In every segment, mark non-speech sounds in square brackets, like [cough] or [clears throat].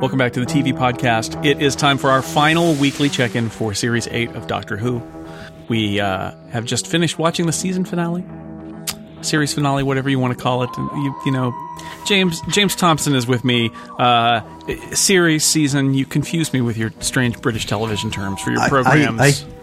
Welcome back to the TV podcast. It is time for our final weekly check in for Series 8 of Doctor Who. We uh, have just finished watching the season finale, series finale, whatever you want to call it. You, you know, James James Thomson is with me. Uh, series, season, you confuse me with your strange British television terms for your programs. I, I, I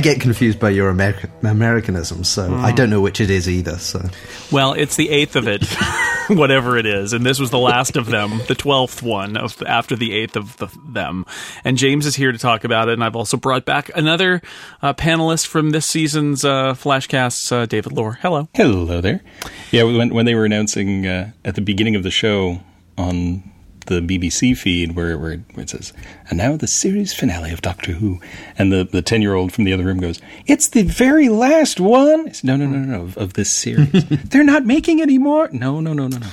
get confused by your American Americanisms, so Hmm. I don't know which it is either. So Well, it's the eighth of it, [laughs] whatever it is, and this was the last of them, the twelfth one of after the eighth of the, them. And James is here to talk about it, and I've also brought back another uh, panelist from this season's uh, Flashcasts, uh, David Loehr. Hello. Hello there. Yeah, when when they were announcing uh, at the beginning of the show on the BBC feed where, where, it says, and now the series finale of Doctor Who, and the the ten year old from the other room goes, "It's the very last one." Said, no, no, no, no, of, of this series. [laughs] They're not making any more. No, no, no, no, no.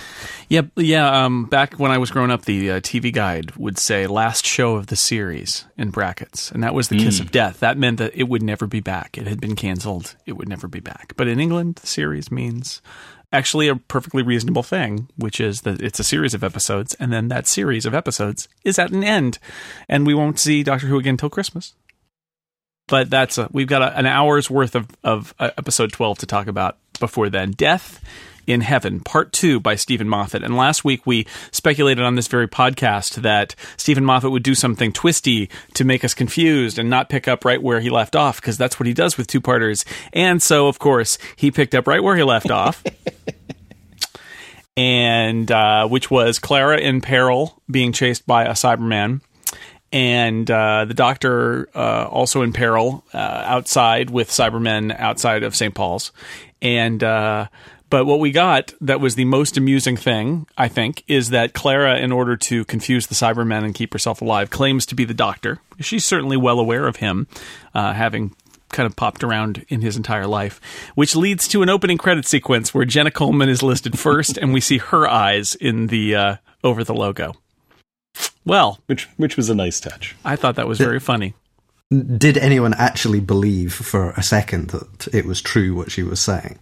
Yeah, yeah. Um, back when I was growing up, the uh, TV guide would say "last show of the series" in brackets, and that was the kiss of death. That meant that it would never be back. It had been canceled. It would never be back. But in England, the series means actually a perfectly reasonable thing, which is that it's a series of episodes, and then that series of episodes is at an end, and we won't see Doctor Who again till Christmas. But that's a, we've got a, an hour's worth of of uh, episode twelve to talk about before then. Death in Heaven, Part Two by Steven Moffat. And last week we speculated on this very podcast that Steven Moffat would do something twisty to make us confused and not pick up right where he left off because that's what he does with two parters. And so, of course, he picked up right where he left off. [laughs] And uh, which was Clara in peril, being chased by a Cyberman and uh, the doctor uh, also in peril uh, outside with Cybermen outside of St. Paul's. And uh, but what we got that was the most amusing thing, I think, is that Clara, in order to confuse the Cybermen and keep herself alive, claims to be the doctor. She's certainly well aware of him, uh, having kind of popped around in his entire life, which leads to an opening credit sequence where Jenna Coleman is listed first, and we see her eyes in the uh, over the logo. Well, Which which was a nice touch. I thought that was very funny. did anyone actually believe for a second that it was true what she was saying?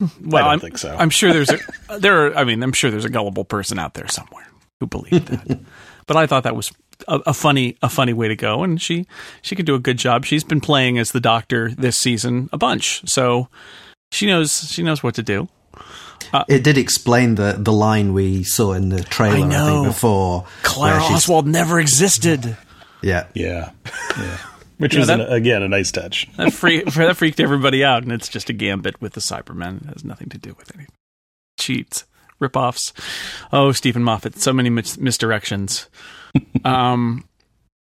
Well, don't am think so. I'm sure there's a [laughs] uh, there. Are, I mean, I'm sure there's a gullible person out there somewhere who believed that. [laughs] but I thought that was a, a funny a funny way to go, and she she could do a good job. She's been playing as the Doctor this season a bunch, so she knows she knows what to do. Uh, it did explain the, the line we saw in the trailer, I, know. think, before. Clara Oswald never existed. Yeah. Yeah, yeah. Which was again a nice touch. [laughs] That, free, that freaked everybody out, and it's just a gambit with the Cybermen. It has nothing to do with anything. Cheats, ripoffs. Oh, Steven Moffat, so many mis- misdirections. [laughs] um,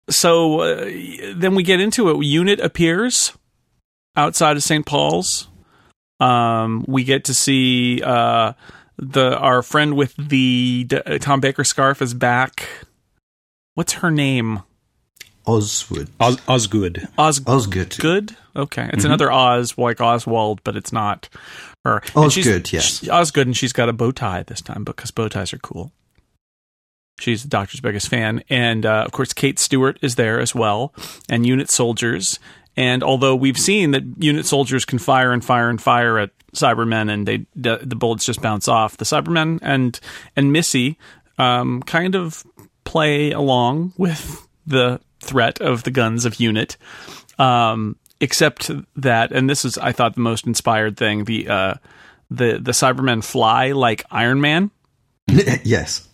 so uh, then we get into it. Unit appears outside of St. Paul's. Um, we get to see uh, the our friend with the D- Tom Baker scarf is back. What's her name? Oswood. Os- Osgood. Os Osgood. Good. Okay, it's another Oz like Oswald, but it's not her. And Osgood, yes. she- Osgood, and she's got a bow tie this time because bow ties are cool. She's the Doctor's biggest fan, and uh, of course, Kate Stewart is there as well, and unit soldiers. And although we've seen that unit soldiers can fire and fire and fire at Cybermen, and they the, the bullets just bounce off, the Cybermen and and Missy um, kind of play along with the threat of the guns of unit um, except that, and this is I thought the most inspired thing the uh, the the Cybermen fly like Iron Man. [laughs] yes.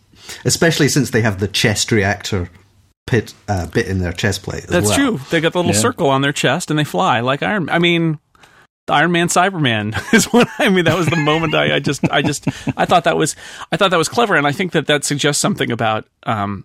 Especially since they have the chest reactor pit uh, bit in their chest plate. As That's well. true. They got the little Yeah. circle on their chest and they fly like Iron. I mean, the Iron Man Cyberman [laughs] is what I mean. That was the moment I, I just I just I thought that was I thought that was clever, and I think that that suggests something about. Um,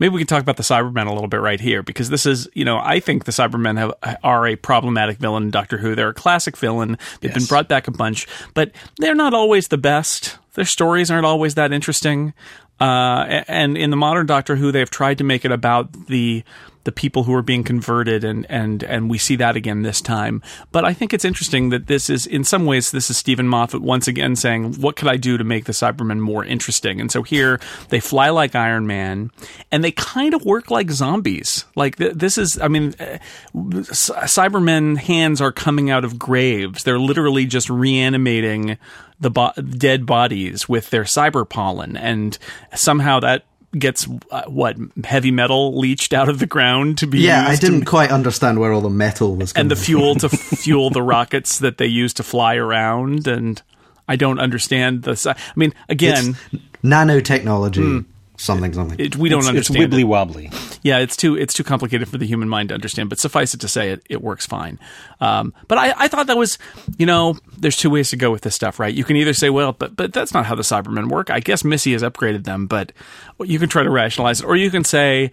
Maybe we can talk about the Cybermen a little bit right here because this is, you know, I think the Cybermen have, are a problematic villain in Doctor Who. They're a classic villain. They've been brought back a bunch, but they're not always the best. Their stories aren't always that interesting. Uh, and in the modern Doctor Who, they've tried to make it about the the people who are being converted, and and and we see that again this time. But I think it's interesting that this is, in some ways, this is Steven Moffat once again saying, "What could I do to make the Cybermen more interesting?" And so here they fly like Iron Man, and they kind of work like zombies. Like th- this is, I mean, uh, Cybermen hands are coming out of graves. They're literally just reanimating the bo- dead bodies with their cyber pollen, and somehow that gets uh, what heavy metal leached out of the ground to be Yeah, I didn't to, quite understand where all the metal was and the from. fuel to [laughs] fuel the rockets that they use to fly around and I don't understand the I mean again It's nanotechnology, something, something. it, we don't it's, it's understand wibbly it. wobbly. Yeah, it's too it's too complicated for the human mind to understand. But suffice it to say, it, it works fine. Um, but I, I thought that was, you know, there's two ways to go with this stuff, right? You can either say, well, but but that's not how the Cybermen work. I guess Missy has upgraded them, but you can try to rationalize it, or you can say.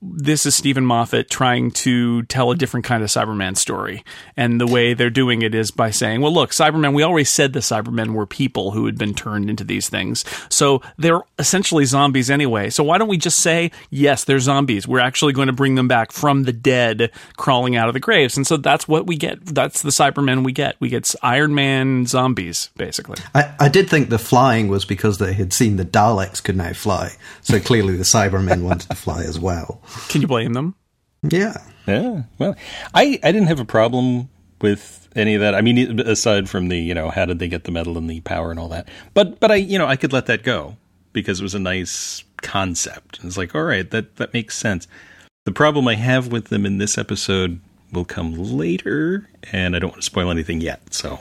This is Steven Moffat trying to tell a different kind of Cyberman story. And the way they're doing it is by saying, well, look, Cybermen, we always said the Cybermen were people who had been turned into these things. So they're essentially zombies anyway. So why don't we just say, yes, they're zombies. We're actually going to bring them back from the dead crawling out of the graves. And so that's what we get. That's the Cybermen we get. We get Iron Man zombies, basically. I, I did think the flying was because they had seen the Daleks could now fly. So clearly the Cybermen wanted to fly as well. Can you blame them? Yeah. Yeah. Well, I, I didn't have a problem with any of that. I mean, aside from the, you know, how did they get the metal and the power and all that. But, but I, you know, I could let that go because it was a nice concept. It's like, all right, that, that makes sense. The problem I have with them in this episode will come later, and I don't want to spoil anything yet. So,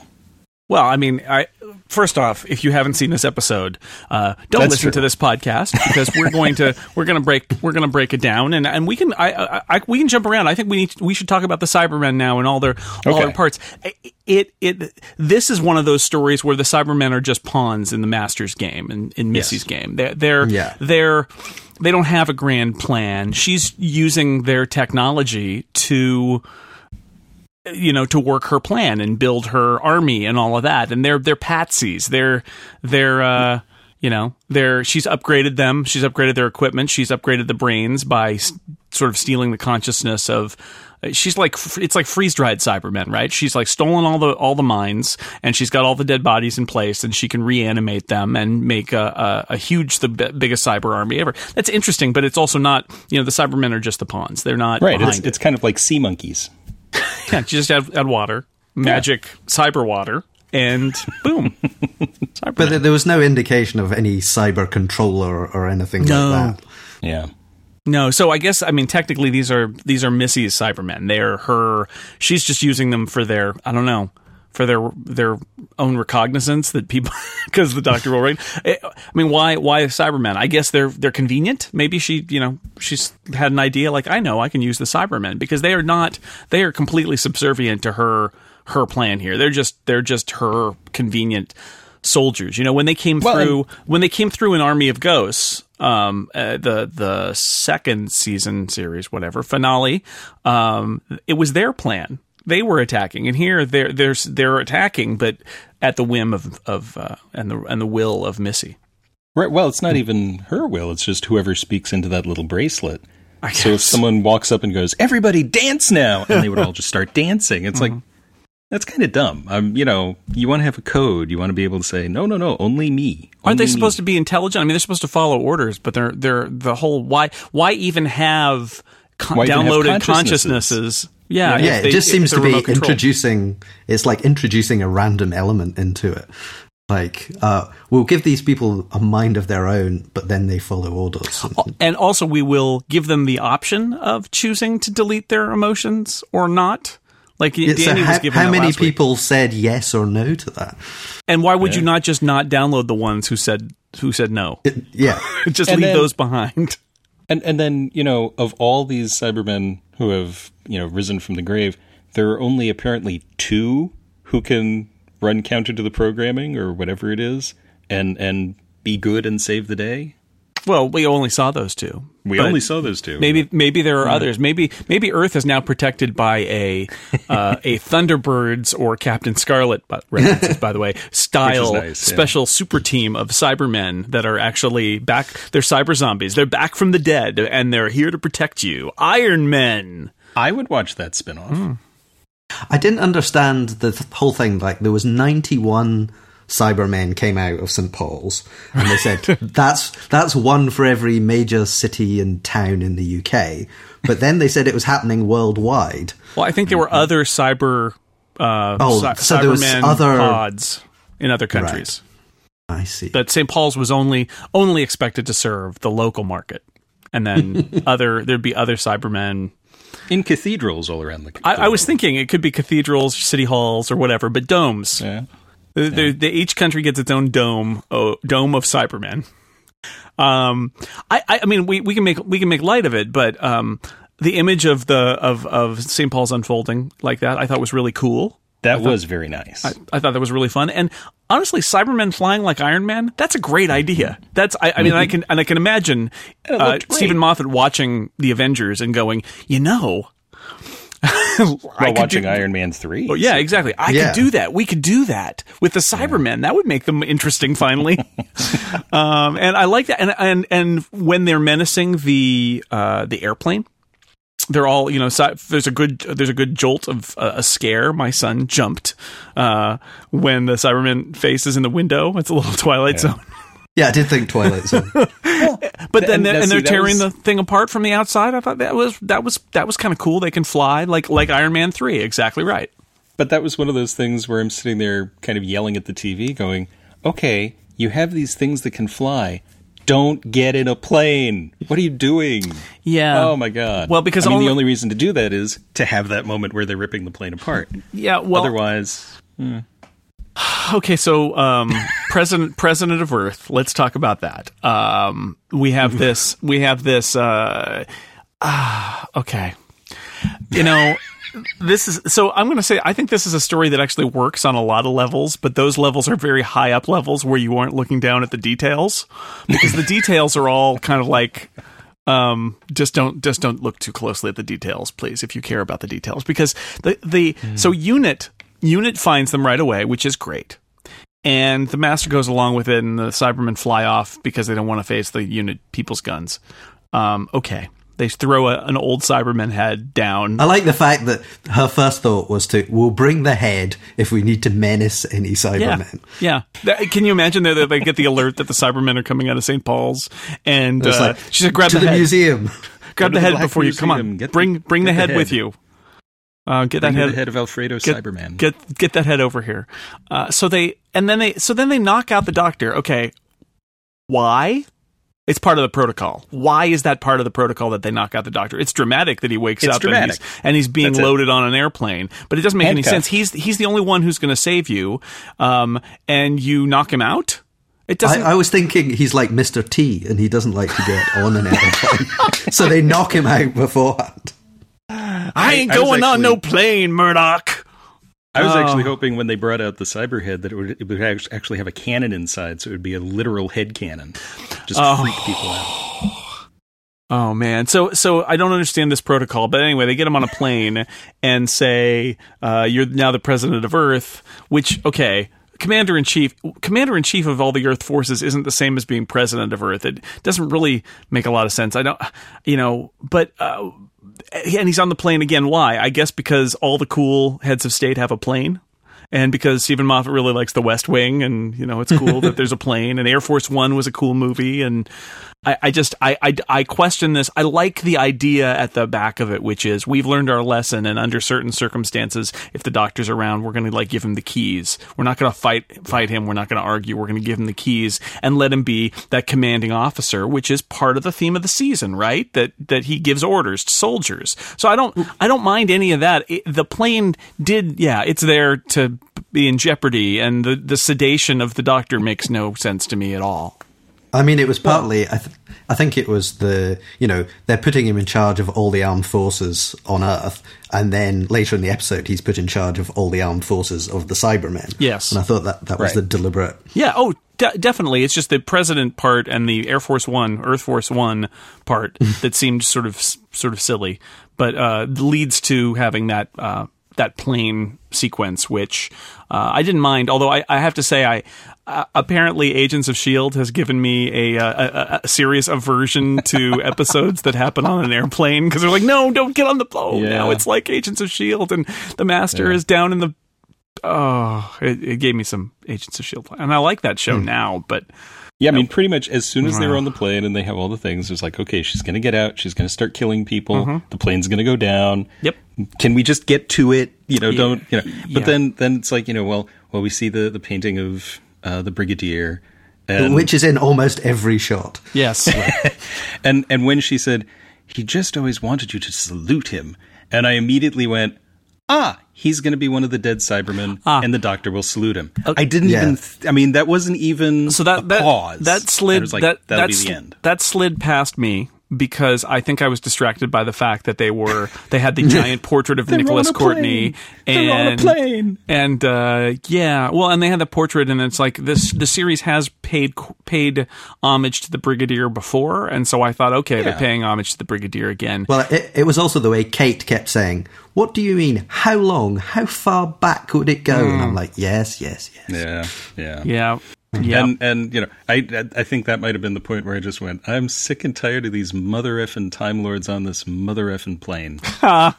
Well, I mean, I first off, if you haven't seen this episode, uh, don't That's listen true. to this podcast because we're going to [laughs] we're going to break we're going to break it down and and we can I, I, I we can jump around. I think we need we should talk about the Cybermen now and all their all Okay. their parts. It it this is one of those stories where the Cybermen are just pawns in the Master's game in, in Missy's game. They're they're Yeah. they're they don't have a grand plan. She's using their technology to you know to work her plan and build her army and all of that. And they're they're patsies. They're they're uh you know they're she's upgraded them. She's upgraded their equipment. She's upgraded the brains by s- sort of stealing the consciousness of she's like it's like freeze dried cybermen right? She's like stolen all the all the minds and she's got all the dead bodies in place and she can reanimate them and make a, a, a huge the b- biggest cyber army ever. That's interesting but it's also not you know the cybermen are just the pawns. They're not right. behind It's, it. it's kind of like sea monkeys. [laughs] Yeah, you just add, add water, magic cyber water, and boom. [laughs] But there- there was no indication of any cyber controller or anything No. like that. Yeah. no, so I guess I mean technically these are these are Missy's Cybermen. They're her. She's just using them for their I don't know for their their own recognizance that people [laughs] because the Doctor will write. I mean, why why Cybermen? I guess they're they're convenient. Maybe she you know she's had an idea like I know I can use the Cybermen because they are not they are completely subservient to her her plan here. They're just they're just her convenient soldiers. You know, when they came Well, and- through when they came through an Army of Ghosts, um, uh, the the second season series, whatever finale, um, it was their plan. They were attacking, and here they're they're they're attacking, but at the whim of of uh, and the and the will of Missy. Right. Well, it's not even her will. It's just whoever speaks into that little bracelet. So if someone walks up and goes, "Everybody dance now," and they would all just start dancing, it's Mm-hmm. like that's kind of dumb. Um, you know, you want to have a code. You want to be able to say, "No, no, no, only me." Aren't they Only supposed me." to be intelligent? I mean, they're supposed to follow orders, but they're they're the whole why why even have con- Why even have downloaded consciousnesses? consciousnesses? Yeah, Yeah, they- it just seems to be remote introducing. It's like introducing a random element into it. Like, uh, we'll give these people a mind of their own, but then they follow orders. and also we will give them the option of choosing to delete their emotions or not. Like It's a- Danny was how, given how that many last week. people said yes or no to that? and why would you not just not download the ones who said who said no? It- yeah, [laughs] just And leave then- those behind. And and then you know, of all these Cybermen who have you know risen from the grave, there are only apparently two who can run counter to the programming or whatever it is, and and be good and save the day. Well, we only saw those two. We only saw those two. Maybe maybe there are others. Maybe maybe Earth is now protected by a uh, [laughs] a Thunderbirds or Captain Scarlet but references by the way [laughs] style nice, yeah. special super team of Cybermen that are actually back. They're cyber zombies. They're back from the dead and they're here to protect you. Iron Men. I would watch that spinoff. I didn't understand the th- whole thing. Like, there was ninety-one Cybermen came out of St Paul's, and they said [laughs] that's that's one for every major city and town in the UK. But then they said it was happening worldwide. Well, I think there were other cyber uh, Oh, cy- so Cybermen other- pods in other countries. I see. But St. Paul's was only only expected to serve the local market, and then [laughs] other there'd be other Cybermen. In cathedrals all around the. I, I was thinking it could be cathedrals, city halls, or whatever, but domes. Yeah. The- the- the- each country gets its own dome, oh, dome of Cybermen. Um, I, I, I mean, we, we can make we can make light of it, but um, the image of the of of St. Paul's unfolding like that, I thought was really cool. That was very nice. I thought that was really fun, and honestly, Cybermen flying like Iron Man, that's a great idea. That's I, I mean, I can and I can imagine uh. Steven Moffat watching the Avengers and going, you know. [laughs] I While could watching do- Iron Man 3. Oh, yeah, exactly. I Yeah. could do that. We could do that with the Cybermen. That would make them interesting finally. [laughs] um, and I like that. And and and when they're menacing the uh, the airplane, they're all you know. cy- There's a good there's a good jolt of uh, a scare. My son jumped uh, when the Cyberman face is in the window. It's a little [laughs] Twilight Zone. yeah, I did think Twilight Zone. But then And they're, and they're that tearing was- the thing apart from the outside. I thought that was that was that was kind of cool. They can fly like like Iron Man three. Exactly right. But that was one of those things where I'm sitting there kind of yelling at the TV, going, okay, you have these things that can fly. Don't get in a plane. What are you doing? Yeah. Oh my god. Well, because I mean, only- the only reason to do that is to have that moment where they're ripping the plane apart. Yeah. Well, Otherwise, hmm. [sighs] Okay, so um, [laughs] president president of Earth. Let's talk about that. Um, we have this. We have this. Uh, ah, okay, you know, [laughs] this is so. I'm going to say I think this is a story that actually works on a lot of levels, but those levels are very high up levels where you aren't looking down at the details because the details are all kind of like um just don't just don't look too closely at the details please if you care about the details because the the so unit unit finds them right away which is great and the master goes along with it and the cybermen fly off because they don't want to face the unit people's guns um okay they throw a, an old cyberman head down I like the fact that her first thought was to, we'll bring the head if we need to menace any Cybermen. yeah. That- Can you imagine that they get the alert that the Cybermen are coming out of St. Paul's, and It's uh, like, she said, "Grab to the, the, head, museum. grab the the head Black before you come on, get the- bring bring get the the head, head. with you." Uh, get that head, the head of Alfredo get, Cyberman. Get get that head over here. Uh, so they and then they so then they knock out the doctor. Okay, why? It's part of the protocol. Why is that part of the protocol that they knock out the doctor? It's dramatic that he wakes It's up and he's, and he's being That's it. loaded on an airplane, but it doesn't make any sense. He's he's the only one who's going to save you, um, and you knock him out. It doesn't. I, I was thinking he's like Mr. T and he doesn't like to get on an [laughs] airplane. so they knock him out beforehand. I ain't I going on no plane, Murdoch. I was Oh. actually hoping when they brought out the Cyberhead that it would, it would actually have a cannon inside, so it would be a literal head cannon. Just Oh. freak people out. Oh man, so so I don't understand this protocol, but anyway, they get him on a [laughs] plane and say, uh, "You're now the president of Earth." Which, okay, commander in chief, commander in chief of all the Earth forces isn't the same as being president of Earth. It doesn't really make a lot of sense. I don't, you know, but. Uh, and he's on the plane again. Why? I guess because all the cool heads of state have a plane. And because Steven Moffat really likes The West Wing, and you know it's cool that [laughs] there's a plane, and Air Force One was a cool movie, and I, I just I, I I question this. I like the idea at the back of it, which is we've learned our lesson, and under certain circumstances, if the doctor's around, we're going to like give him the keys. We're not going to fight fight him. We're not going to argue. We're going to give him the keys and let him be that commanding officer, which is part of the theme of the season, right? That that he gives orders to soldiers. So I don't I don't mind any of that. It, the plane did, yeah, it's there to be in jeopardy, and the the sedation of the doctor makes no sense to me at all. I mean, it was partly. I, th- I think it was the. You know, they're putting him in charge of all the armed forces on Earth, and then later in the episode, he's put in charge of all the armed forces of the Cybermen. Yes. and I thought that that was Right. the deliberate. Yeah. Oh, de- definitely. It's just the president part and the Air Force One, Earth Force One part [laughs] that seemed sort of sort of silly, but uh, leads to having that uh, that plane sequence, which uh, I didn't mind. Although I, I have to say, I uh, apparently Agents of Shield has given me a, uh, a, a serious aversion to [laughs] episodes that happen on an airplane because they're like, no, don't get on the plane. Yeah. Now it's like Agents of Shield, and the Master is down in the oh, it, it gave me some Agents of Shield, and I like that show now. But Yeah, I mean, pretty much as soon as they were on the plane and they have all the things, it's like, okay, she's going to get out. She's going to start killing people. The plane's going to go down. Yep. Can we just get to it? You know, don't you know? But yeah. then, then it's like, you know, well, well, we see the the painting of uh, the brigadier, And, which is in almost every shot. Yes. [laughs] and and when she said he just always wanted you to salute him, and I immediately went, ah, he's going to be one of the dead Cybermen, Ah. and the Doctor will salute him. I didn't Yeah. even. Th- I mean, that wasn't even so that a that pause. that slid like, that that'll that, be sl- the end. that slid past me because I think I was distracted by the fact that they were [laughs] they had the giant portrait of Nicholas Courtney plane. On a and plane. and uh, yeah well and they had the portrait and it's like this the series has paid paid homage to the Brigadier before and so I thought okay they're paying homage to the Brigadier again Well, it, it was also the way Kate kept saying, "What do you mean? How long? How far back would it go?" And I'm like, "Yes, yes, yes." Yeah, yeah, yeah yeah And and you know, I I think that might have been the point where I just went, I'm sick and tired of these mother effing time lords on this mother effing plane. [laughs]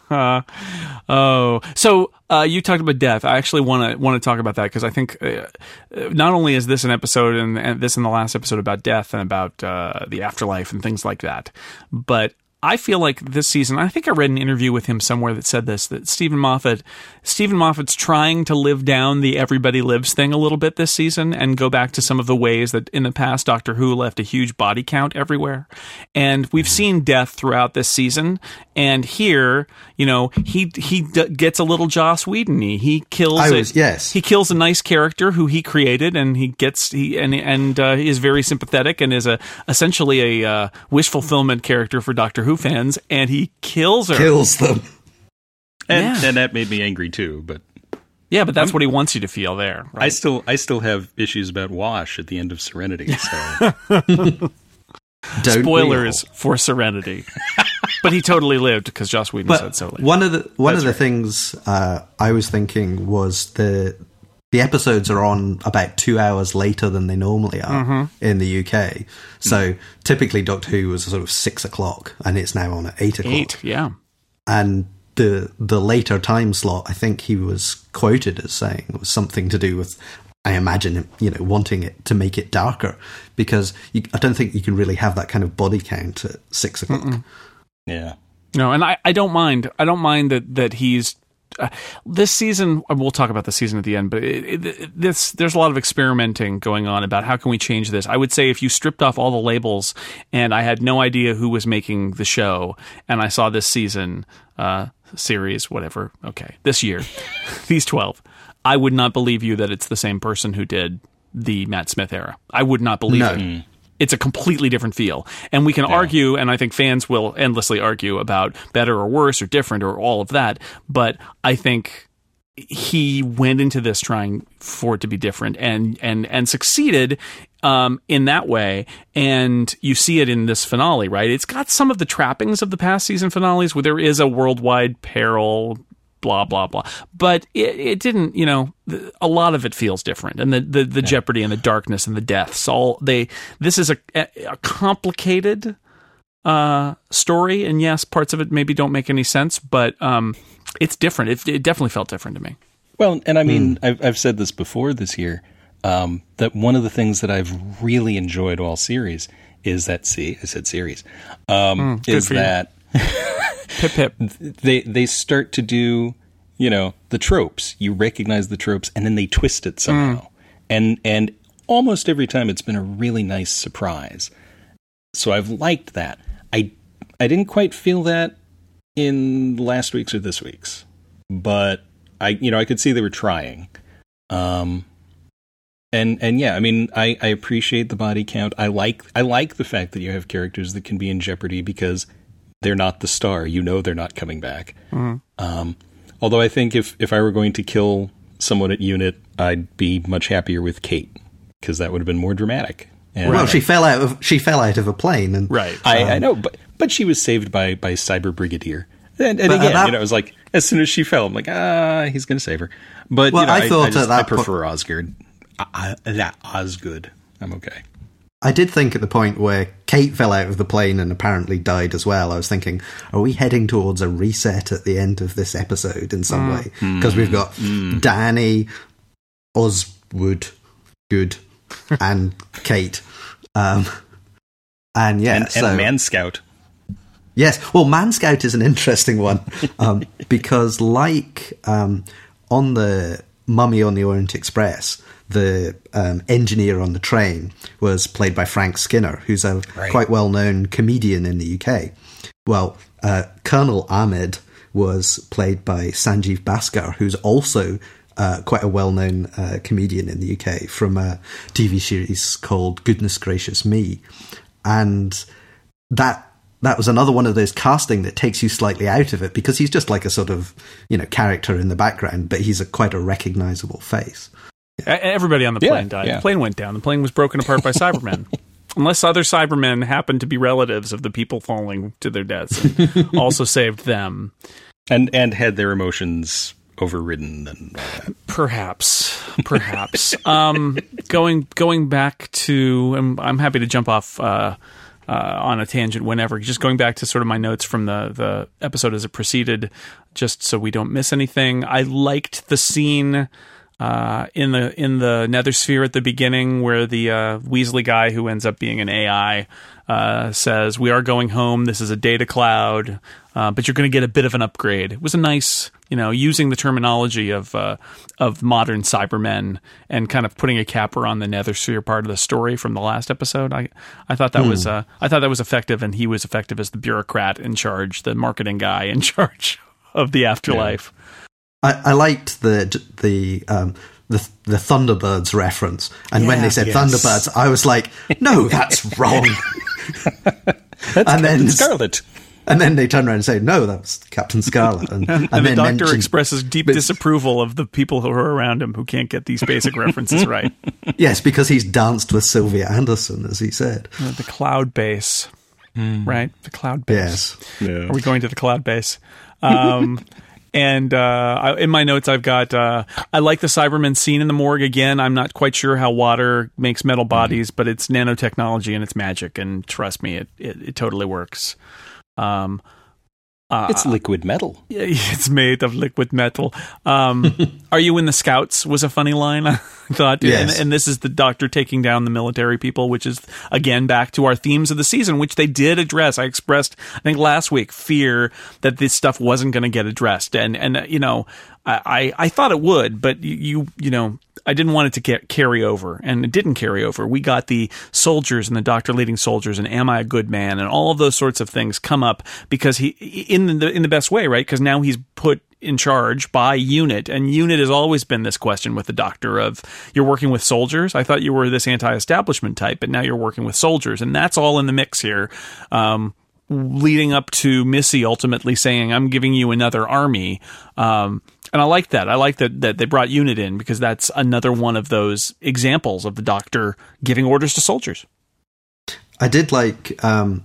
Oh, so uh, you talked about death. I actually want to want to talk about that because I think uh, not only is this an episode and, and this and the last episode about death and about uh, the afterlife and things like that, but I feel like this season. I think I read an interview with him somewhere that said this that Steven Moffat, Steven Moffat's trying to live down the everybody lives thing a little bit this season and go back to some of the ways that in the past Doctor Who left a huge body count everywhere, and we've seen death throughout this season. And here, you know, he he d- gets a little Joss Whedon. He kills. I a- was- yes. He kills a nice character who he created, and he gets he and and uh, is very sympathetic and is a essentially a uh, wish fulfillment character for Doctor Who fans. And he kills her. Kills them. And Yeah. and that made me angry too, but yeah, but that's what he wants you to feel there. I still I still have issues about Wash at the end of Serenity. So [laughs] Spoilers for Serenity, [laughs] but he totally lived because Joss Whedon said But so. one of the one That's of the right. things uh, I was thinking was the the episodes are on about two hours later than they normally are Mm-hmm. in the UK. So typically Doctor Who was sort of six o'clock, and it's now on at eight o'clock. Eight, yeah. And the the later time slot, I think he was quoted as saying it was something to do with. I imagine you know, wanting it to make it darker because you, I don't think you can really have that kind of body count at six o'clock. yeah. No, and I, I don't mind. I don't mind that that he's uh, this season. We'll talk about the season at the end, but it, it, this there's a lot of experimenting going on about how can we change this. I would say if you stripped off all the labels and I had no idea who was making the show, and I saw this season uh, series, whatever. Okay, this year, [laughs] these twelve, I would not believe you that it's the same person who did the Matt Smith era. I would not believe No. it it's a completely different feel. And we can argue, and I think fans will endlessly argue about better or worse or different or all of that. But I think he went into this trying for it to be different and and and succeeded um, in that way. And you see it in this finale, right? It's got some of the trappings of the past season finales, where there is a worldwide peril. Blah blah blah, but it, it didn't. You know, a lot of it feels different, and the the, the jeopardy and the darkness and the deaths. All they. This is a, a complicated uh, story, and yes, parts of it maybe don't make any sense, but um, it's different. It, it definitely felt different to me. Well, and I mean, Hmm. I've, I've said this before this year um, that one of the things that I've really enjoyed all series is that. See, I said series. Um, is Hmm, for you. that [laughs] Pip pip. they they start to do you know the tropes. You recognize the tropes, and then they twist it somehow. And and almost every time, it's been a really nice surprise. So I've liked that. I I didn't quite feel that in last week's or this week's, but I you know I could see they were trying. Um, and and yeah, I mean I I appreciate the body count. I like I like the fact that you have characters that can be in jeopardy because they're not the star. You know they're not coming back. Um, although I think if if I were going to kill someone at unit, I'd be much happier with Kate because that would have been more dramatic. And Well, she fell out of she fell out of a plane, and Right. I, I know, but but she was saved by by Cyber Brigadier. And, and again, that- you know, it was like as soon as she fell, I'm like, ah, he's going to save her. But Well, you know, I I, thought I, just, that I po- prefer Osgood. I, I, that Osgood, I'm okay. I did think at the point where Kate fell out of the plane and apparently died as well, I was thinking, are we heading towards a reset at the end of this episode in some way? Because we've got Danny, Oswood, good, [laughs] and Kate. Um, and yeah, And, so, and Man Scout. Yes. Well, Man Scout is an interesting one um, [laughs] because, like um, on the Mummy on the Orient Express, the um, engineer on the train was played by Frank Skinner, who's a Right. quite well known comedian in the UK. Well, uh, Colonel Ahmed was played by Sanjeev Bhaskar, who's also uh, quite a well known uh, comedian in the UK from a TV series called Goodness Gracious Me. And that that was another one of those casting that takes you slightly out of it because he's just like a sort of you know character in the background, but he's a quite a recognizable face. Everybody on the Yeah, plane died. yeah. The plane went down. The plane was broken apart by Cybermen. [laughs] Unless other Cybermen happened to be relatives of the people falling to their deaths and [laughs] also saved them. and and had their emotions overridden and. Perhaps, perhaps. [laughs] um, going going back to, I'm, I'm happy to jump off uh, uh, on a tangent whenever. Just going back to sort of my notes from the the episode as it proceeded, just so we don't miss anything. I liked the scene. Uh, in the in the Nether Sphere at the beginning, where the uh, Weasley guy who ends up being an AI uh, says, "We are going home. This is a data cloud, uh, but you're going to get a bit of an upgrade." It was a nice, you know, using the terminology of uh, of modern Cybermen and kind of putting a capper on the Nether Sphere part of the story from the last episode. I I thought that was uh, I thought that was effective, and he was effective as the bureaucrat in charge, the marketing guy in [laughs] charge of the afterlife. I, I liked the the um, the the Thunderbirds reference, and when they said Yes. Thunderbirds, I was like, "No, that's [laughs] wrong." That's And then- Captain Scarlet. and then they turn around and say, "No, that's Captain Scarlet." And, [laughs] and, And, the then doctor expresses deep but- disapproval of the people who are around him who can't get these basic references [laughs] right. yes, because he's danced with Sylvia Anderson, as he said. Uh, the cloud base, right? The cloud base. Yes, Yeah. Are we going to the cloud base? Um, and uh, I, in my notes, I've got uh, I like the Cyberman scene in the morgue again. I'm not quite sure how water makes metal bodies, but it's nanotechnology and it's magic, and trust me, it it, it totally works. Um, uh, It's liquid metal. yeah, [laughs] it's made of liquid metal. Um, [laughs] are you in the scouts? Was a funny line [laughs] I thought, Yes. and, and this is the doctor taking down the military people, which is again back to our themes of the season, which they did address. I expressed, I think last week, fear that this stuff wasn't going to get addressed, and and uh, you know, I, I thought it would, but you you, you know. I didn't want it to get carry over, and it didn't carry over. We got the soldiers and the doctor leading soldiers, and am I a good man, and all of those sorts of things come up because he in the in the best way, right? Because now he's put in charge by unit and unit has always been this question with the doctor of you're working with soldiers i thought you were this anti-establishment type but now you're working with soldiers and that's all in the mix here um, leading up to missy ultimately saying i'm giving you another army um, and i like that i like that, that they brought unit in because that's another one of those examples of the doctor giving orders to soldiers I did like um,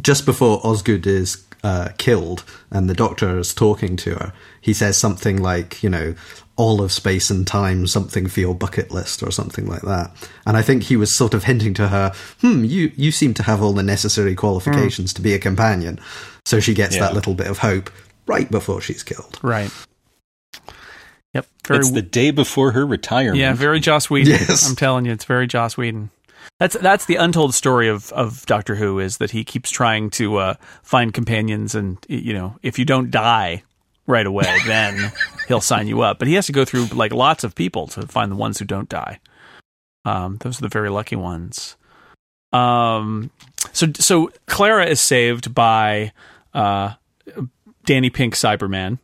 just before Osgood is uh, killed and the doctor is talking to her. He says something like, you know, all of space and time, something for your bucket list or something like that. And I think he was sort of hinting to her, hmm, you you seem to have all the necessary qualifications to be a companion. So she gets Yeah. that little bit of hope right before she's killed. right yep very it's the day before her retirement. Yeah, very Joss Whedon. Yes. I'm telling you, it's very Joss Whedon. That's that's the untold story of, of Doctor Who is that he keeps trying to uh, find companions, and you know, if you don't die right away, [laughs] then he'll sign you up. But he has to go through like lots of people to find the ones who don't die. Um, those are the very lucky ones. Um, so so Clara is saved by uh, Danny Pink Cyberman,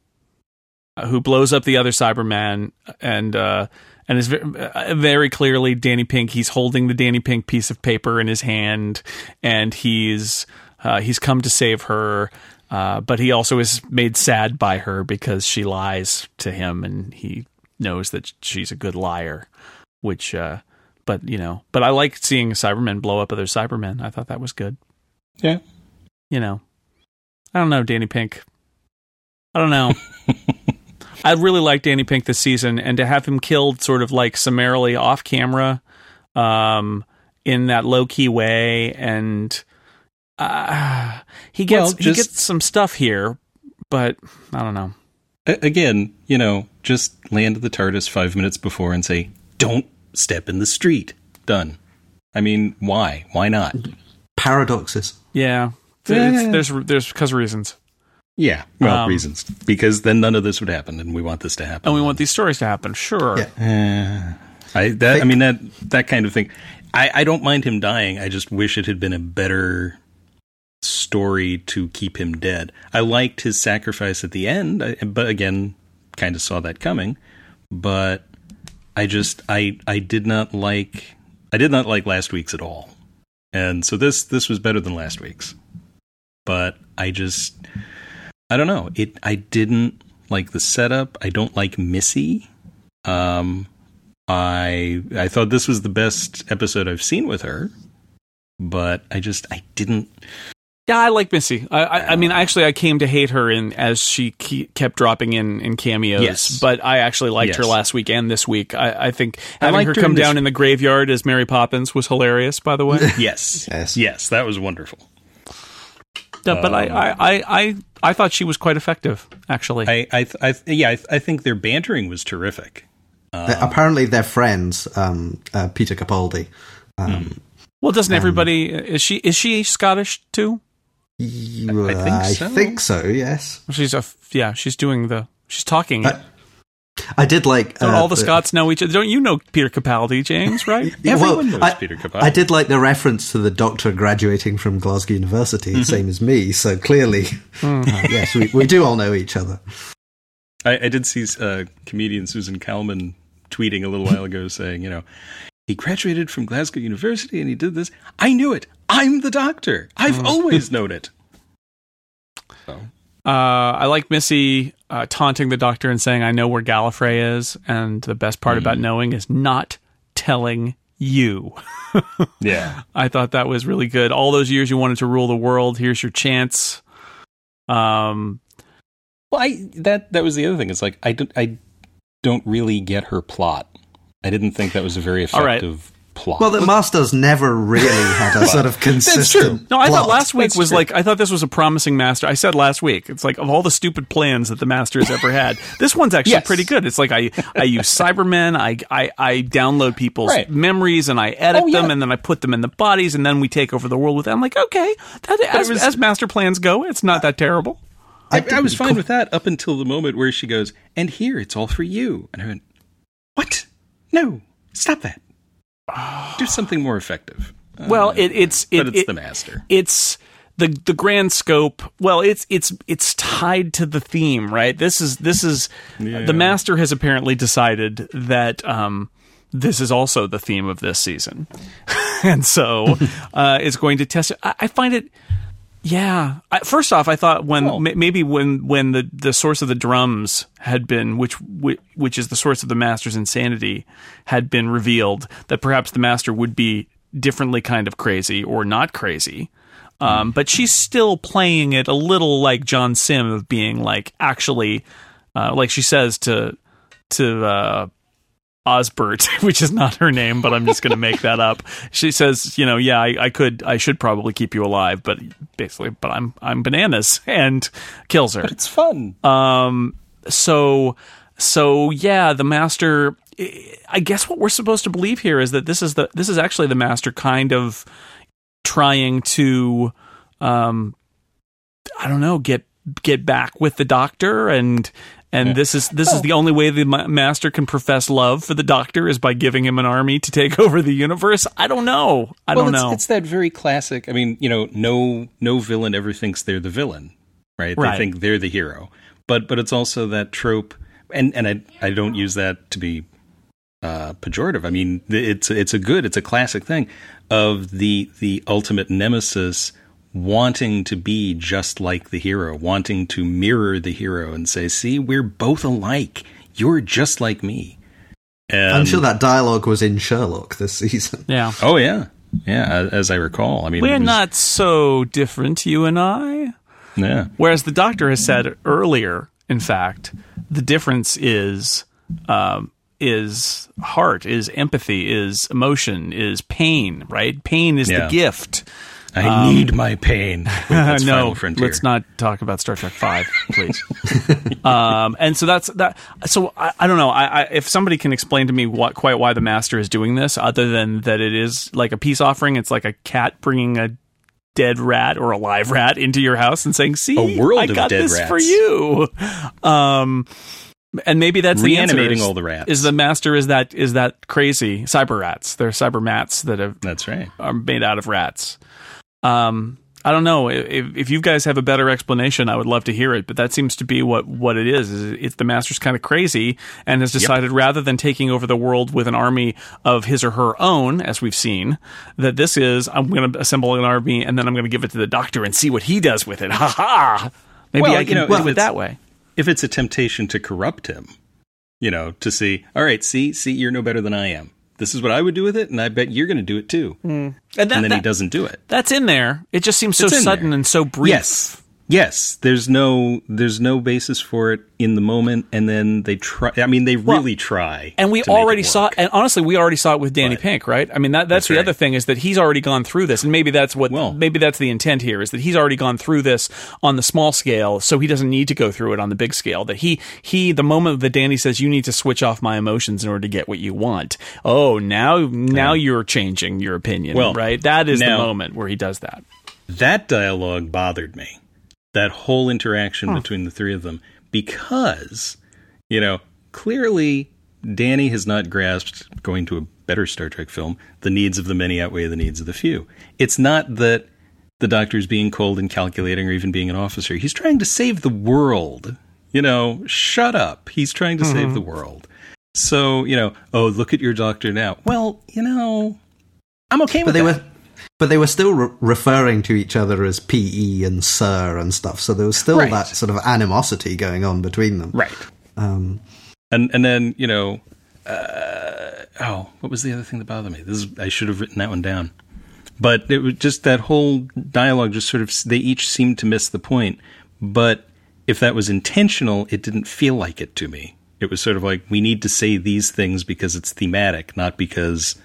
who blows up the other Cyberman and uh, and is very, uh, very clearly Danny Pink. He's holding the Danny Pink piece of paper in his hand, and he's uh, he's come to save her. Uh, but he also is made sad by her because she lies to him, and he knows that she's a good liar. Which, uh, but you know, but I like seeing Cybermen blow up other Cybermen. I thought that was good. Yeah. You know, I don't know, Danny Pink. I don't know. [laughs] I really like Danny Pink this season, and to have him killed sort of like summarily off camera, um, in that low key way, and uh, he gets Well, he gets some stuff here, but I don't know. Again, you know, just land the TARDIS five minutes before and say, "Don't step in the street." Done. I mean, why? Why not? Paradoxes. Yeah, Yeah. It's- there's there's because reasons, Yeah, well, Um, reasons because then none of this would happen, and we want this to happen. and we want these stories to happen. Sure, Yeah. Eh, I that I mean that that kind of thing. I, I don't mind him dying. I just wish it had been a better story to keep him dead. I liked his sacrifice at the end, I- but again, kind of saw that coming. But I just I I did not like I did not like last week's at all, and so this this was better than last week's. But I just I don't know it. I didn't like the setup. I don't like Missy. Um, I I thought this was the best episode I've seen with her, but I just I didn't. Yeah, I like Missy. I, I, I mean, actually, I came to hate her in as she ke- kept dropping in in cameos. Yes. but I actually liked her last week and this week. I, I think having liked her her come in this- down in the graveyard as Mary Poppins was hilarious. By the way, [laughs] Yes, Yes. yes, that was wonderful. Yeah, but I, Um, I, I, I, I thought she was quite effective. Actually, I I, I yeah I, I think their bantering was terrific. They- apparently, they're friends. Um, uh, Peter Capaldi. Um, well, doesn't everybody? Is she is she Scottish too? you- I think I so. think so. Yes, She's a yeah. She's doing the. She's talking. it. Uh, I did like. Don't uh, all the Scots know each other? Don't you know Peter Capaldi, James? Right? Everyone knows I, Peter Capaldi. I did like the reference to the doctor graduating from Glasgow University, Mm-hmm. same as me. So clearly, uh, [laughs] yes, we, we do all know each other. I, I did see uh, comedian Susan Calman tweeting a little while ago [laughs] saying, you know, he graduated from Glasgow University and he did this. I knew it. I'm the doctor. I've always [laughs] known it. So, Uh, I like Missy uh, taunting the doctor and saying, "I know where Gallifrey is," and the best part about knowing is not telling you. [laughs] yeah. I thought that was really good. All those years you wanted to rule the world, here's your chance. Um, Well, I that that was the other thing. It's like I don't I don't really get her plot. I didn't think that was a very effective plot. Well, the Masters never really had a [laughs] sort of consistent. no, I thought last week That's was true. like I thought this was a promising master. I said last week, it's like of all the stupid plans that the master has ever had, [laughs] this one's actually Yes. pretty good. It's like I I use Cybermen, I I, I download people's Right. memories and I edit Oh, yeah. them and then I put them in the bodies and then we take over the world with them. I'm like, okay, that, as, was- as master plans go, it's not that terrible. I, I was didn't fine with that up until the moment where she goes, "And here, it's all for you." And I went, "What? No, stop that. Do something more effective." Uh, Well, it, it's it, but it's it- the master. It's the the grand scope. Well, it's it's it's tied to the theme, right? This is this is Yeah. the master has apparently decided that um, this is also the theme of this season, [laughs] and so [laughs] uh, it's going to test it. I, I find it. Yeah. I, first off, I thought when Well- ma- maybe when when the, the source of the drums had been which which is the source of the master's insanity had been revealed that perhaps the master would be differently kind of crazy or not crazy. Um, but she's still playing it a little like John Simm of being like actually uh, like she says to to uh, Osbert, [laughs] which is not her name, but I'm just going to make that up. She says, you know, yeah, I, I could, I should probably keep you alive, but basically, but I'm, I'm bananas, and kills her. But it's fun. Um, so, so yeah, the master. I guess what we're supposed to believe here is that this is the, this is actually the master kind of trying to, um, I don't know, get get back with the doctor and. And Yeah. this is this is the only way the master can profess love for the doctor is by giving him an army to take [laughs] over the universe. I don't know. I well, don't it's, know. it's that very classic. I mean, you know, no no villain ever thinks they're the villain, right? Right. They think they're the hero. But but it's also that trope, and and I I don't use that to be uh, pejorative. I mean, it's it's a good, it's a classic thing of the the ultimate nemesis wanting to be just like the hero, wanting to mirror the hero and say, "See, we're both alike. You're just like me." And, I'm sure that dialogue was in Sherlock this season. yeah. Oh yeah, yeah. As, as I recall, I mean, We're was- not so different, you and I. Yeah. Whereas the doctor has said earlier, in fact, the difference is um, is heart, is empathy, is emotion, is pain. Right? Pain is Yeah. the gift. I need my pain. [laughs] Wait, no, let's not talk about Star Trek Five, please. [laughs] um, and so that's that. So I, I don't know. I, I, if somebody can explain to me what quite why the master is doing this, other than that it is like a peace offering, it's like a cat bringing a dead rat or a live rat into your house and saying, "See, A world I got this for you." Um, and maybe that's the. Reanimating is- all the rats. Is the master is that is that crazy cyber rats? They're cyber mats that have, That's right. are made out of rats. Um, I don't know if, if you guys have a better explanation. I would love to hear it. But that seems to be what what it is. is it's the master's kind of crazy and has decided rather than taking over the world with an army of his or her own, as we've seen, that this is I'm going to assemble an army and then I'm going to give it to the doctor and see what he does with it. [laughs] Ha ha! Maybe Well, I you can know, do it that way. If it's a temptation to corrupt him, you know, to see, all right, see, see, you're no better than I am. This is what I would do with it, and I bet you're going to do it too. Hmm. And, that, and then he doesn't do it. That's in there. It just seems so sudden there. and so brief. Yes. Yes, there's no there's no basis for it in the moment, and then they try. I mean, they really try, And we make it already saw, and honestly, we already saw it with Danny But- Pink, right? I mean, that, that's, That's the right. other thing is that he's already gone through this, and maybe that's what, Well- maybe that's the intent here is that he's already gone through this on the small scale, so he doesn't need to go through it on the big scale. That he, he, the moment that Danny says you need to switch off my emotions in order to get what you want, oh, now, now you're changing your opinion, Well, right? That is now- the moment where he does that. that dialogue bothered me. That whole interaction between the three of them, because you know clearly Danny has not grasped going to a better Star Trek film. The needs of the many outweigh the needs of the few. It's not that the doctor's being cold and calculating or even being an officer. He's trying to save the world. You know, shut up. He's trying to save mm-hmm. the world. So, you know, oh, look at your doctor now. Well, you know, I'm okay But with they that. were, but they were still re- referring to each other as PE and Sir and stuff. So there was still Right. that sort of animosity going on between them. Right. Um, And and then you know, uh, oh, what was the other thing that bothered me? This is, I should have written that one down. But it was just that whole dialogue. Just sort of they each seemed to miss the point. But if that was intentional, it didn't feel like it to me. It was sort of like we need to say these things because it's thematic, not because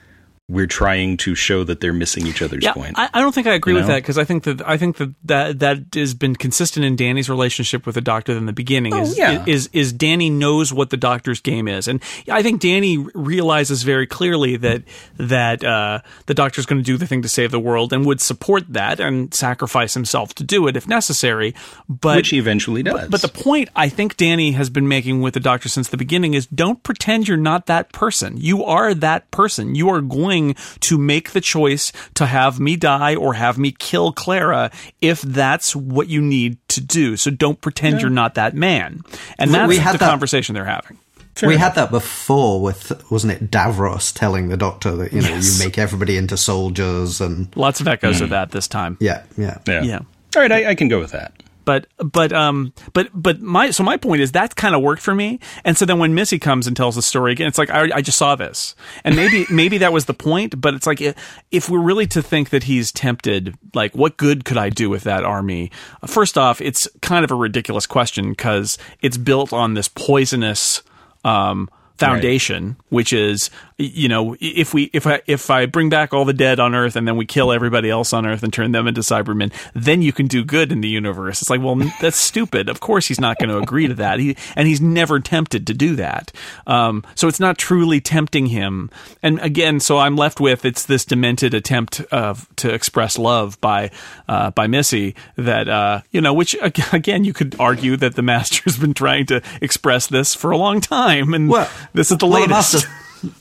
we're trying to show that they're missing each other's Yeah, point. I, I don't think I agree You with know? that because I think that I think that, that that has been consistent in Danny's relationship with the Doctor in the beginning. Oh, is, yeah. is is Danny knows what the Doctor's game is, and I think Danny realizes very clearly that that uh, the Doctor's going to do the thing to save the world and would support that and sacrifice himself to do it if necessary. But which he eventually does. but the point I think Danny has been making with the doctor since the beginning is don't pretend you're not that person. You are that person. You are going to make the choice to have me die or have me kill Clara if that's what you need to do. So don't pretend you're not that man. And We- that's we had the that- conversation they're having. we had that before with, wasn't it, Davros telling the Doctor that, you know, Yes. you make everybody into soldiers and. Lots of echoes of mm. that this time. Yeah, yeah. yeah. yeah. All right, I, I can go with that. But but um but but my so my point is that kind of worked for me. And so then when missy comes and tells the story again it's like i, I just saw this. And maybe [laughs] maybe that was the point but it's like if, we're really to think that he's tempted like what good could i do with that army? First off it's kind of a ridiculous question because it's built on this poisonous um foundation which is you know if we if i if i bring back all the dead on earth and then we kill everybody else on earth and turn them into cybermen then you can do good in the universe. It's like well that's [laughs] stupid. Of course he's not going to agree to that. He and he's never tempted to do that. Um so it's not truly tempting him. And again so i'm left with it's this demented attempt of to express love by uh by missy that uh you know which [laughs] again you could argue that the master's been trying to express this for a long time. And Well, this is the latest. [laughs]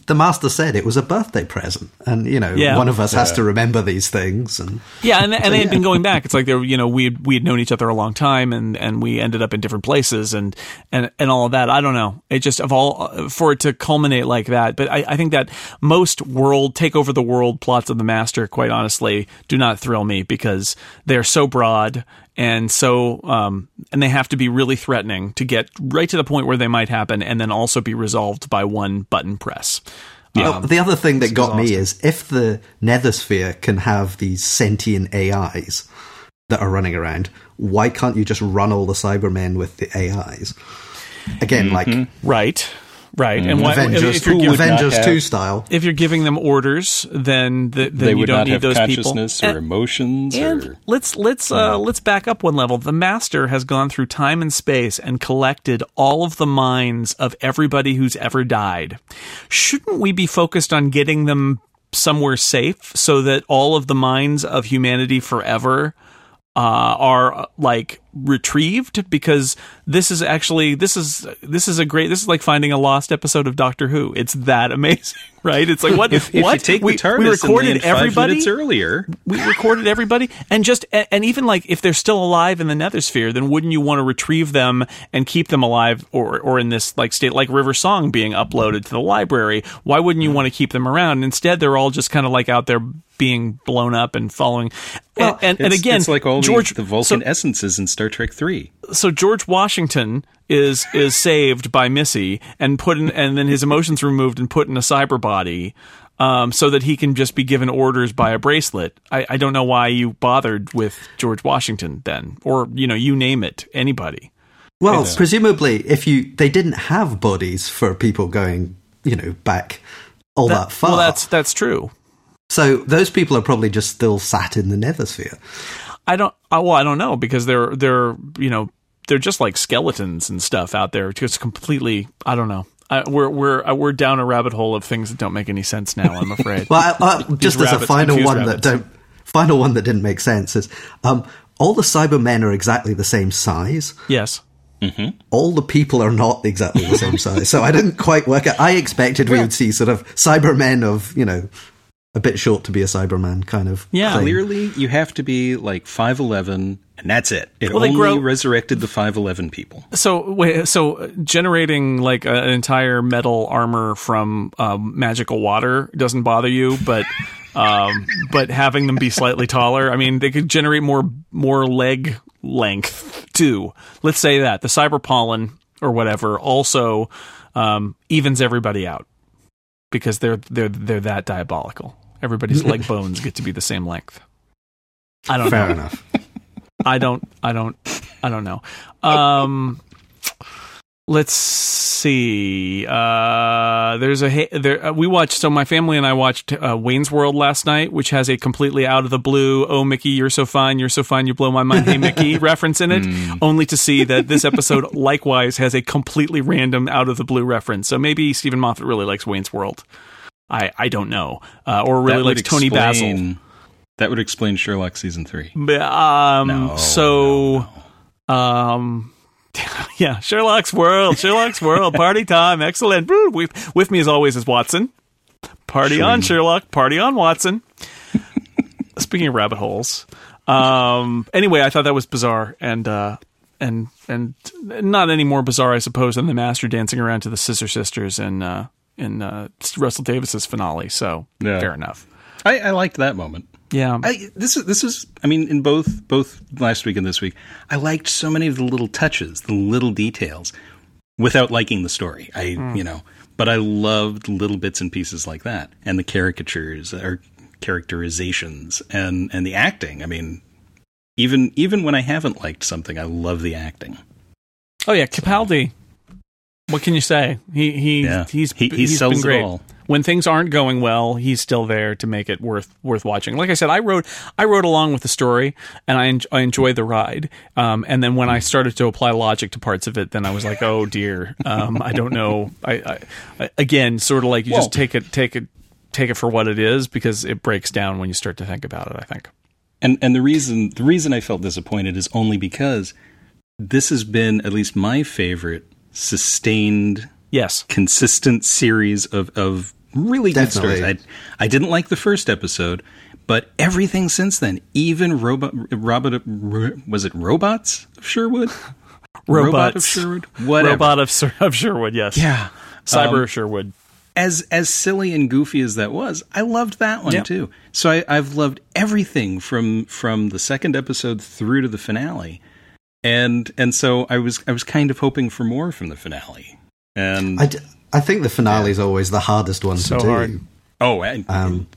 the master said it was a birthday present, and you know, Yeah. one of us has to remember these things. And yeah, and, and they had [laughs] been going back. It's like they were, you know, we had, we had known each other a long time, and, and we ended up in different places, and, and and all of that. I don't know. It just of all for it to culminate like that. But I, I think that most world take over the world plots of the master, quite honestly, do not thrill me because they're so broad and so um, and they have to be really threatening to get right to the point where they might happen, and then also be resolved by one button press. Oh, the other thing that got me is if the Nethersphere can have these sentient AIs that are running around, why can't you just run all the Cybermen with the AIs? Again, like Right, right. And why, Avengers, if you're giving, would not Avengers have- 2 style. if you're giving them orders, then the, then They you would don't not need have those people. consciousness or And- emotions And or let's let's uh, let's back up one level. The master has gone through time and space and collected all of the minds of everybody who's ever died. Shouldn't we be focused on getting them somewhere safe so that all of the minds of humanity forever uh, are uh, like retrieved because this is actually this is this is a great this is like finding a lost episode of Doctor Who. It's that [laughs] amazing, right? It's like what If, if what? you take we, we recorded and everybody? earlier, we recorded everybody? And just and and even like if they're still alive in the nethersphere then wouldn't you want to retrieve them and keep them alive or or in this like state like river song being uploaded to the library? Why wouldn't you mm-hmm. want to keep them around? And instead they're all just kind of like out there being blown up and following. Well, and, and, and again it's like all george the, Vulcan so, essences in Star Trek Three. so George Washington is is saved by Missy and put in, and then his emotions removed and put in a cyber body, um, so that he can just be given orders by a bracelet. I, I don't know why you bothered with George Washington then, or you know, you name it, anybody. Well, presumably, if you they didn't have bodies for people going, you know, back all that, far. Well, that's that's true. so those people are probably just still sat in the nethersphere. I don't. I, well, I don't know because they're they're you know they're just like skeletons and stuff out there. Just completely. I don't know. I, we're we're uh, we're down a rabbit hole of things that don't make any sense now. I'm afraid. [laughs] Well, I, I, just as a final one rabbits. that don't, final one that didn't make sense is, um, all the Cybermen are exactly the same size. yes. All the people are not exactly the same size. So I didn't quite work out. I expected we would see sort of Cybermen of, you know, a bit short to be a Cyberman kind of. Yeah. thing. Clearly, you have to be like five eleven, and that's it. It Well, only grow- resurrected the five eleven people. So wait, so generating like an entire metal armor from um, magical water doesn't bother you, but [laughs] um, but having them be slightly taller, I mean, they could generate more more leg length too. Let's say that the cyber pollen or whatever also um, evens everybody out because they're they're they're that diabolical. Everybody's leg [laughs] bones get to be the same length. I don't Fair know. enough. I don't I don't I don't know. Um let's see. Uh there's a there uh, we watched so my family and I watched uh, Wayne's World last night which has a completely out of the blue oh Mickey you're so fine you're so fine you blow my mind hey Mickey [laughs] reference in it only to see that this episode [laughs] likewise has a completely random out of the blue reference. So maybe Steven Moffat really likes Wayne's World. I I don't know. Uh, or really likes Toni Basil. That would explain Sherlock season three. But, Um, No, so, no, um, [laughs] yeah, Sherlock's World, Sherlock's World, party time, excellent. With, with me as always is Watson. Party on, Sherlock. Party on, Watson. [laughs] Speaking of rabbit holes, um, anyway, I thought that was bizarre and uh, and and not any more bizarre, I suppose, than the Master dancing around to the Scissor Sisters and uh, in uh, Russell Davies's finale. So Yeah. fair enough. I, I liked that moment. Yeah, I, this is this is. I mean, in both both last week and this week, I liked so many of the little touches, the little details, without liking the story. I you know, but I loved little bits and pieces like that, and the caricatures or characterizations, and and the acting. I mean, even even when I haven't liked something, I love the acting. Oh yeah, Capaldi. What can you say? He he Yeah. he's He- he he's sells been it great. all. When things aren't going well, he's still there to make it worth worth watching. Like I said, I wrote I wrote along with the story, and I en- I enjoy the ride. Um, and then when I started to apply logic to parts of it, then I was like, oh dear, um, I don't know. I, I, I again, sort of like you just take it take it take it for what it is because it breaks down when you start to think about it. I think. And and the reason the reason I felt disappointed is only because this has been at least my favorite sustained Yes. consistent series of, of really good stories. I, I didn't like the first episode, but everything since then, even robot, robot, was it robots of Sherwood? [laughs] Robot of Sherwood? Whatever. Robot of, of Sherwood. Yes. Yeah. Cyber Um, Sherwood. as as silly and goofy as that was, I loved that one Yeah. too. So I, I've loved everything from from the second episode through to the finale, and and so I was I was kind of hoping for more from the finale. And I, d- I think the finale is always the hardest one So to do. hard. oh, and, Um,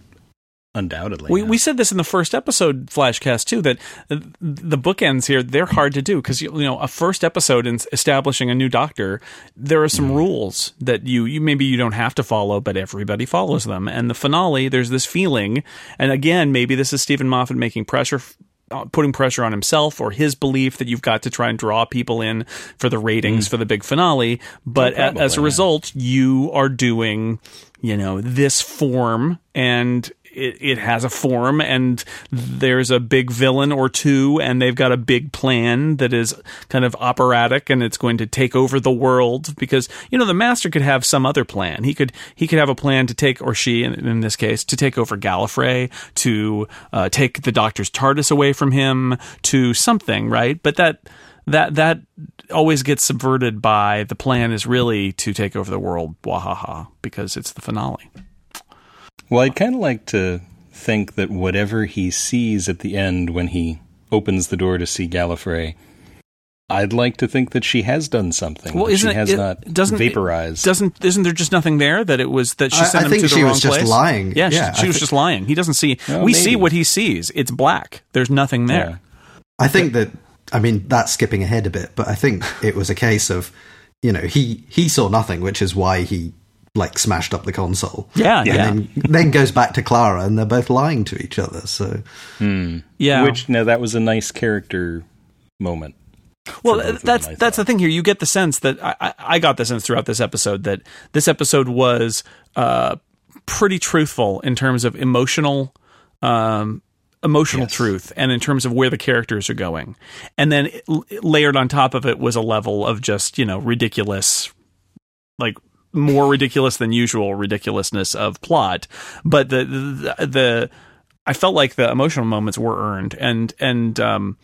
undoubtedly, We, yeah. we said this in the first episode flashcast too that uh, the bookends here they're hard to do because you you know a first episode in establishing a new doctor there are some rules that you you maybe you don't have to follow but everybody follows them and the finale there's this feeling and again maybe this is Steven Moffat making pressure Uh, putting pressure on himself or his belief that you've got to try and draw people in for the ratings mm. for the big finale but a- as a probably, yeah. result you are doing you know this form and it, it has a form and there's a big villain or two and they've got a big plan that is kind of operatic and it's going to take over the world because you know the master could have some other plan. He could he could have a plan to take or she in, in this case to take over Gallifrey to uh, take the doctor's TARDIS away from him to something right? But that that that always gets subverted by the plan is really to take over the world wahaha because it's the finale Well, I'd kind of like to think that whatever he sees at the end when he opens the door to see Gallifrey, I'd like to think that she has done something. well that isn't she has it, not doesn't vaporized. doesn't isn't there just nothing there that it was that she sent I him to the she wrong was just place? lying. yeah, Yeah, she, she I was thi- just lying he doesn't see Oh, we see what he sees it's black there's nothing there Yeah. I think that I mean that's skipping ahead a bit, but I think it was a case of you know he he saw nothing, which is why he like smashed up the console. Yeah, and yeah. then then goes back to Clara, and they're both lying to each other. So yeah Which now that was a nice character moment. well for both of that's them, that's the thing here you get the sense that I, I, I got the sense throughout this episode that this episode was uh, pretty truthful in terms of emotional um, emotional Yes. truth and in terms of where the characters are going and then l- layered on top of it was a level of just you know ridiculous like more ridiculous than usual ridiculousness of plot but the the, the I felt like the emotional moments were earned and and um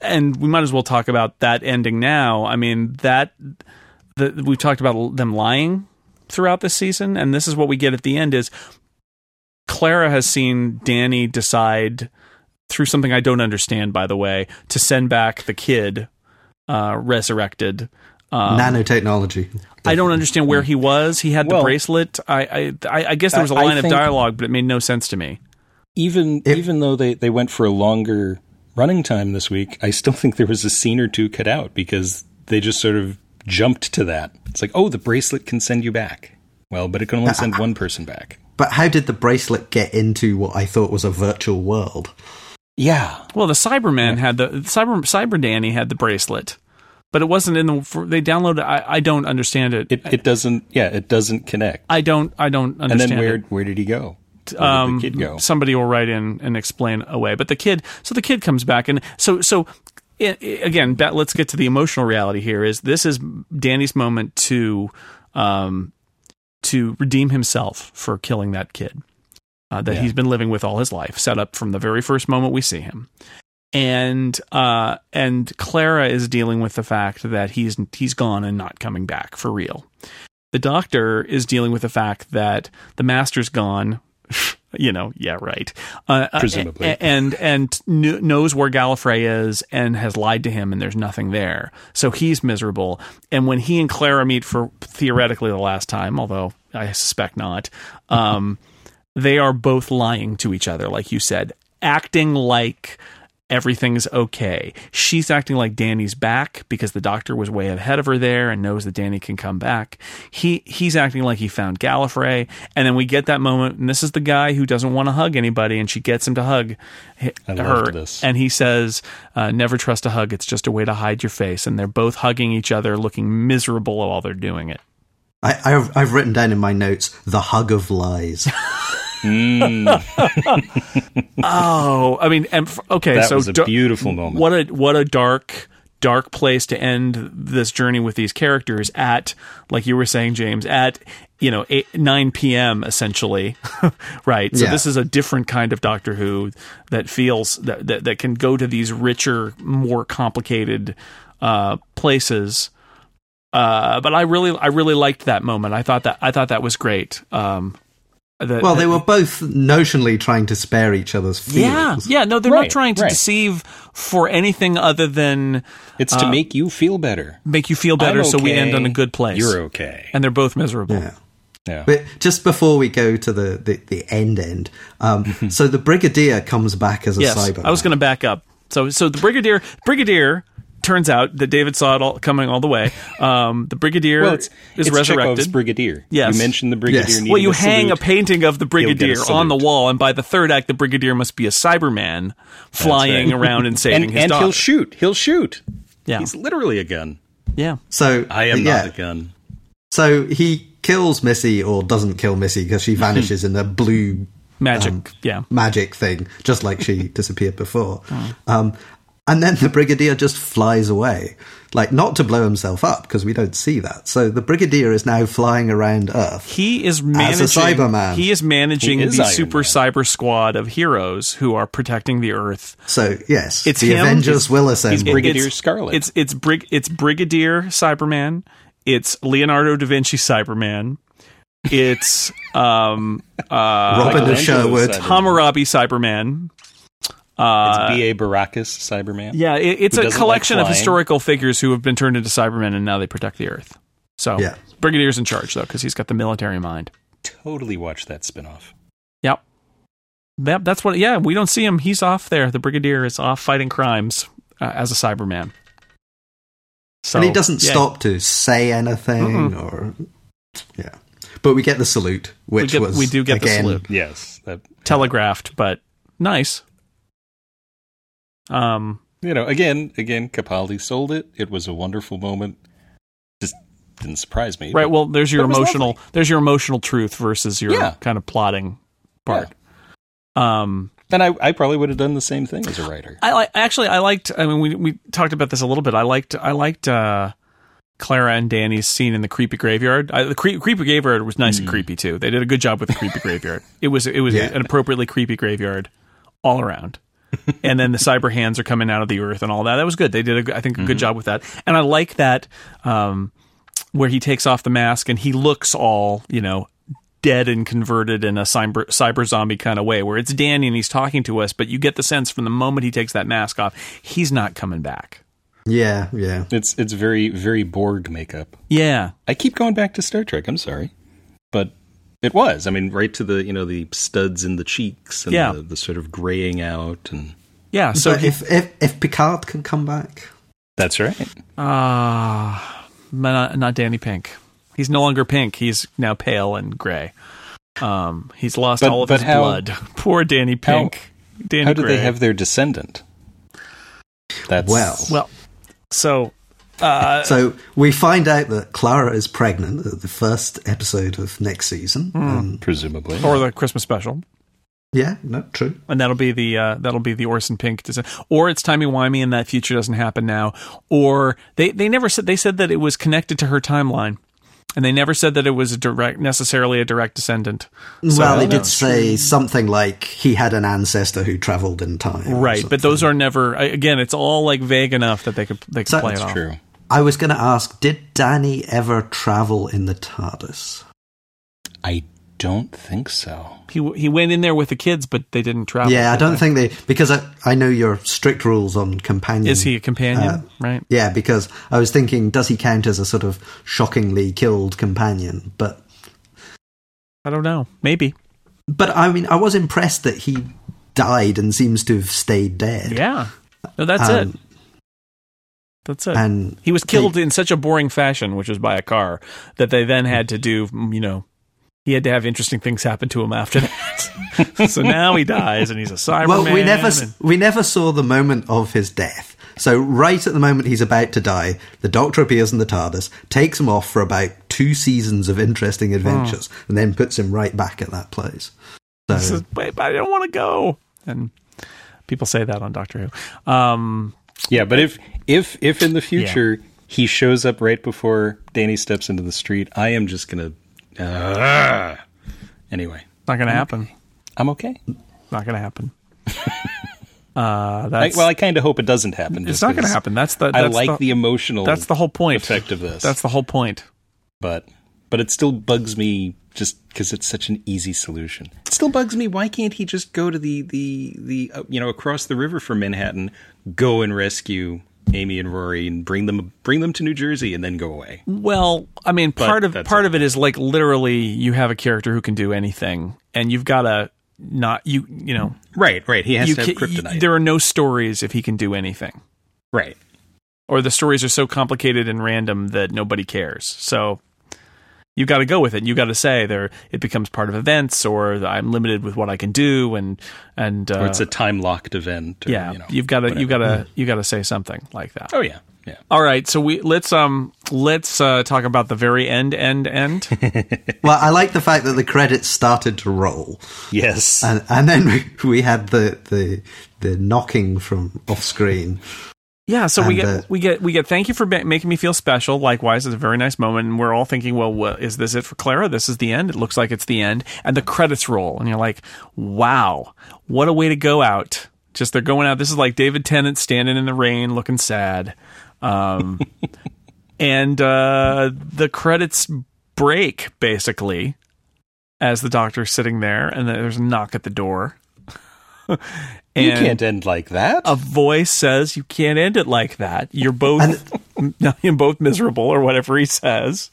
and we might as well talk about that ending now. I mean that the, we've talked about them lying throughout this season, and this is what we get at the end: is Clara has seen Danny decide through something I don't understand, by the way, to send back the kid uh, resurrected. Um, nanotechnology. I don't understand where he was. He had the Well- bracelet. I, I I I guess there was a line of dialogue, but it made no sense to me. Even If- even though they, they went for a longer running time this week, I still [laughs] think there was a scene or two cut out because they just sort of jumped to that. It's like, oh, the bracelet can send you back. Well, but it can only send one person back. But how did the bracelet get into what I thought was a virtual world? Yeah. Well, the Cyberman had the Cyber Cyber Danny had the bracelet, but it wasn't in the. For, they downloaded. I, I don't understand it. It it doesn't yeah, it doesn't connect. I don't. I don't understand. and then where it. where did he go? Where did Um, the kid go? Somebody will write in and explain away. But the kid. So the kid comes back, and so so. i i- again, let's get to the emotional reality here. Is this is Danny's moment to, um, to redeem himself for killing that kid uh, that Yeah. he's been living with all his life, set up from the very first moment we see him. And uh, and Clara is dealing with the fact that he's he's gone and not coming back for real. The doctor is dealing with the fact that the master's gone. [laughs] You know, yeah, right. Uh, uh, Presumably. a- and and kn- knows where Gallifrey is and has lied to him, and there's nothing there. So he's miserable. And when he and Clara meet for theoretically the last time, although I suspect not, um, they are both lying to each other, like you said, acting like everything's okay. She's acting like Danny's back because the doctor was way ahead of her there and knows that Danny can come back. He he's acting like he found Gallifrey, and then we get that moment, and this is the guy who doesn't want to hug anybody, and she gets him to hug her, loved this. and he says, uh, "Never trust a hug; it's just a way to hide your face." And they're both hugging each other, looking miserable while they're doing it. I, I've, I've written down in my notes the hug of lies. [laughs] [laughs] Oh, I mean, and f- okay, That so was a da- beautiful moment. What a what a dark dark place to end this journey with these characters at, like you were saying, James, at you know eight, nine p.m. essentially, [laughs] right? So Yeah. this is a different kind of Doctor Who that feels that that, that can go to these richer, more complicated uh, places. Uh, but I really, I really liked that moment. I thought that, I thought that was great. Um, that- Well, they were both notionally trying to spare each other's feelings. yeah. Yeah. No, they're not trying to right. deceive for anything other than It's to make you feel better. make you feel better, I'm so we end on a good place. You're okay. and they're both miserable. Yeah. Yeah. But just before we go to the, the, the end end, um, [laughs] so the Brigadier comes back as a Yes, cyber. I was going to back up. So, so the brigadier, brigadier. Turns out that David saw it all coming all the way. Um, the brigadier well, it's, is it's Chekhov's resurrected. brigadier. Yes. You mentioned the brigadier. Yes. needing well, you a hang a painting of the brigadier on the wall, and by the third act, the brigadier must be a Cyberman flying right. around and saving and, his and daughter. he'll shoot. He'll shoot. Yeah. He's literally a gun. yeah, so I am yeah. not a gun. So he kills Missy or doesn't kill Missy because she vanishes in a blue Magic, yeah. magic thing, just like she disappeared before. Hmm. Um, and then the Brigadier just flies away. Like, not to blow himself up, because we don't see that. So the Brigadier is now flying around Earth. He is managing. Cyberman. He is managing He is the Iron super Man. cyber squad of heroes who are protecting the Earth. So, yes, It's the him. Avengers He's- will He's. Brigadier It's- Scarlet. It's it's Brig it's Brigadier Cyberman. It's Leonardo da Vinci Cyberman. It's um uh Robin of Michelangelo Sherwood. Cyberman. Hammurabi Cyberman. Uh, It's B.A. Baracus Cyberman. yeah, it, it's a collection like of historical figures who have been turned into Cybermen and now they protect the Earth. So Yeah. Brigadier's in charge though because he's got the military mind. Totally watch that spinoff. Yep. Yep, that's what. Yeah, we don't see him. He's off there. The Brigadier is off fighting crimes uh, as a Cyberman. So and he doesn't yeah, stop to say anything or. Yeah. But we get the salute, which get- was. we do get the salute. Yes. That, telegraphed, but nice. Um, you know, again, again, Capaldi sold it. It was a wonderful moment. Just didn't surprise me. right. Well, there's your but it was emotional. lovely. There's your emotional truth versus your Yeah. kind of plotting part. Um, And I, I probably would have done the same thing as a writer. I like actually. I liked. I mean, we we talked about this a little bit. I liked. I liked uh, Clara and Danny's scene in the creepy graveyard. I, the cre- creepy graveyard was nice and creepy too. They did a good job with the creepy graveyard. It was it was Yeah. an appropriately creepy graveyard all around. And then the cyber hands are coming out of the earth and all that. That was good. They did, a, I think, a good job with that. And I like that um, where he takes off the mask and he looks all you know dead and converted in a cyber, cyber zombie kind of way, where it's Danny and he's talking to us, but you get the sense from the moment he takes that mask off, he's not coming back. Yeah, yeah. It's it's very very Borg makeup. Yeah, I keep going back to Star Trek. I'm sorry, but it was. I mean, right to the you know the studs in the cheeks and Yeah. the, the sort of graying out, and yeah. So but if, if if Picard can come back, that's right. ah, not, not Danny Pink. He's no longer pink. He's now pale and gray. Um, he's lost But- all of his how- blood. [laughs] Poor Danny how- Pink. Danny How do Gray. they have their descendant? That's Well. Well, so uh, so we find out that Clara is pregnant at the first episode of next season. Hmm. Um, presumably. or the Christmas special. yeah, no, true. and that'll be the uh, that'll be the Orson Pink design. Or it's timey wimey, and that future doesn't happen now. Or they they never said they said that it was connected to her timeline, and they never said that it was a direct necessarily a direct descendant. well, they did it's say something like he had an ancestor who travelled in time. Right, but those are never again. It's all like vague enough that they could they could So- play it off. true. I was going to ask: Did Danny ever travel in the TARDIS? I don't think so. He he went in there with the kids, but they didn't travel. yeah, I don't they? think they because I I know your strict rules on companion. Is he a companion? Uh, right. Yeah, because I was thinking, does he count as a sort of shockingly killed companion? But I don't know. Maybe. but I mean, I was impressed that he died and seems to have stayed dead. Yeah. No, that's Um, it. That's it. And He was killed they- in such a boring fashion, which was by a car, that they then had to do, mm, you know, he had to have interesting things happen to him after that. [laughs] so now he dies, and he's a Cyberman. well, we never and- we never saw the moment of his death. So right at the moment he's about to die, the Doctor appears in the TARDIS, takes him off for about two seasons of interesting adventures, and then puts him right back at that place. So he says, "Wait, but I don't want to go." And people say that on Doctor Who. Um, Yeah, but if if if in the future he shows up right before Danny steps into the street, I am just gonna. Uh, anyway, not going to happen. I'm okay. Not going to happen. [laughs] uh, I, well, I kind of hope it doesn't happen. it's not going to happen. That's the. I That's like the, the, emotional. That's the whole point. effect of this. That's the whole point. but but it still bugs me just because it's such an easy solution. It still bugs me. Why can't he just go to the the the uh, you know across the river from Manhattan, go and rescue Amy and Rory and bring them bring them to New Jersey and then go away? Well, I mean, part of part it. of it is like literally you have a character who can do anything, and you've got to not you you know Right, right. He has you to have ca- you- kryptonite. there are no stories if he can do anything, right. or the stories are so complicated and random that nobody cares. So you got to go with it. You got to say there it becomes part of events, or I'm limited with what I can do, and and uh, or it's a time locked event. Or, yeah, you know, you've got to you got whatever. to you got to say something like that. Oh yeah, All right, so we let's um let's uh, talk about the very end end end. [laughs] Well, I like the fact that the credits started to roll, Yes. and and then we, we had the the the knocking from off screen. Yeah, so we get uh, we get we get thank you for ma- making me feel special. Likewise, it's a very nice moment, and we're all thinking, well, wha- is this it for Clara? This is the end. It looks like it's the end, and the credits roll, and you're like, wow, what a way to go out. Just they're going out. This is like David Tennant standing in the rain, looking sad, um, [laughs] and uh, the credits break basically as the doctor's sitting there, and there's a knock at the door. You can't end like that. a voice says you can't end it like that. You're both [laughs] you're both miserable or whatever he says.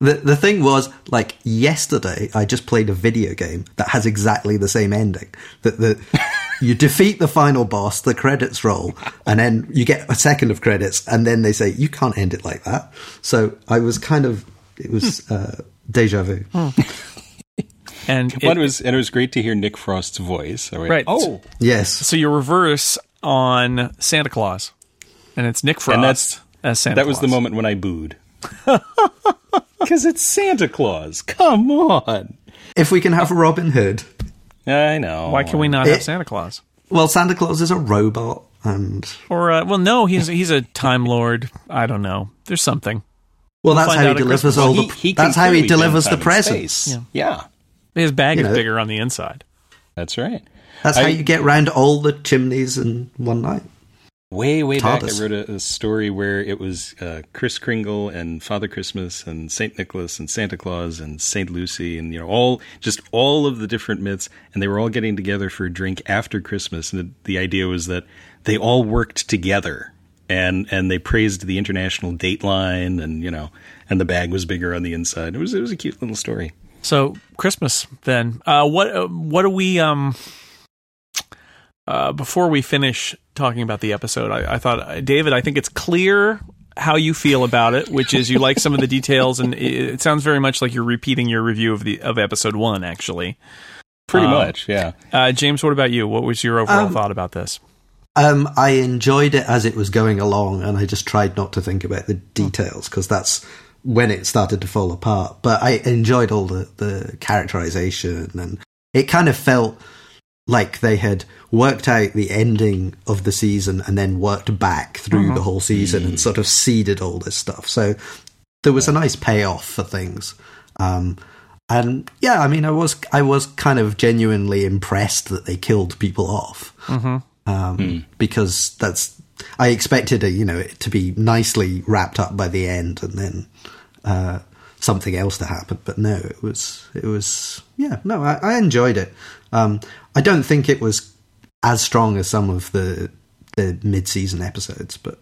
The the thing was, like yesterday, I just played a video game that has exactly the same ending. That the [laughs] you defeat the final boss, the credits roll, and then you get a second of credits, and then they say you can't end it like that. So I was kind of it was [laughs] uh, deja vu. And it- it was and it was great to hear Nick Frost's voice. I went, Right. Oh, Yes, so you reverse on Santa Claus, and it's Nick Frost And that's- as Santa. that was the moment when I booed. [laughs] Because it's Santa Claus. Come on. if we can have Robin Hood, I know. Why can we not have Santa Claus? well, Santa Claus is a robot, and Or uh, well, no, he's he's a time lord. I don't know. There's something. well, that's how he delivers Christmas. all Well, the. he- he that's how he delivers the presents. space. Yeah. His bag You is know. bigger on the inside. that's right. That's how you get round all the chimneys in one night. Way, way back, I wrote a, a story where it was uh, Kris Kringle and Father Christmas and Saint Nicholas and Santa Claus and Saint Lucy and you know all just all of the different myths, and they were all getting together for a drink after Christmas. And the, the idea was that they all worked together, and and they praised the international dateline and you know, and the bag was bigger on the inside. It was it was a cute little story. So Christmas then. Uh, what uh, what do we um uh, before we finish talking about the episode? I, I thought uh, David, I think it's clear how you feel about it, which is you like some of the details, and it, it sounds very much like you're repeating your review of the of episode one. Actually, Pretty Um, much, yeah. uh, James, what about you? What was your overall Um, thought about this? Um, I enjoyed it as it was going along, and I just tried not to think about the details because that's when it started to fall apart. But I enjoyed all the, the characterization, and it kind of felt like they had worked out the ending of the season and then worked back through the whole season and sort of seeded all this stuff. So there was a nice payoff for things. Um, and yeah, I mean, I was I was kind of genuinely impressed that they killed people off um, because that's I expected a, you know it to be nicely wrapped up by the end and then uh, something else to happen. But no, it was it was yeah no I, I enjoyed it. Um, I don't think it was as strong as some of the the mid season episodes, but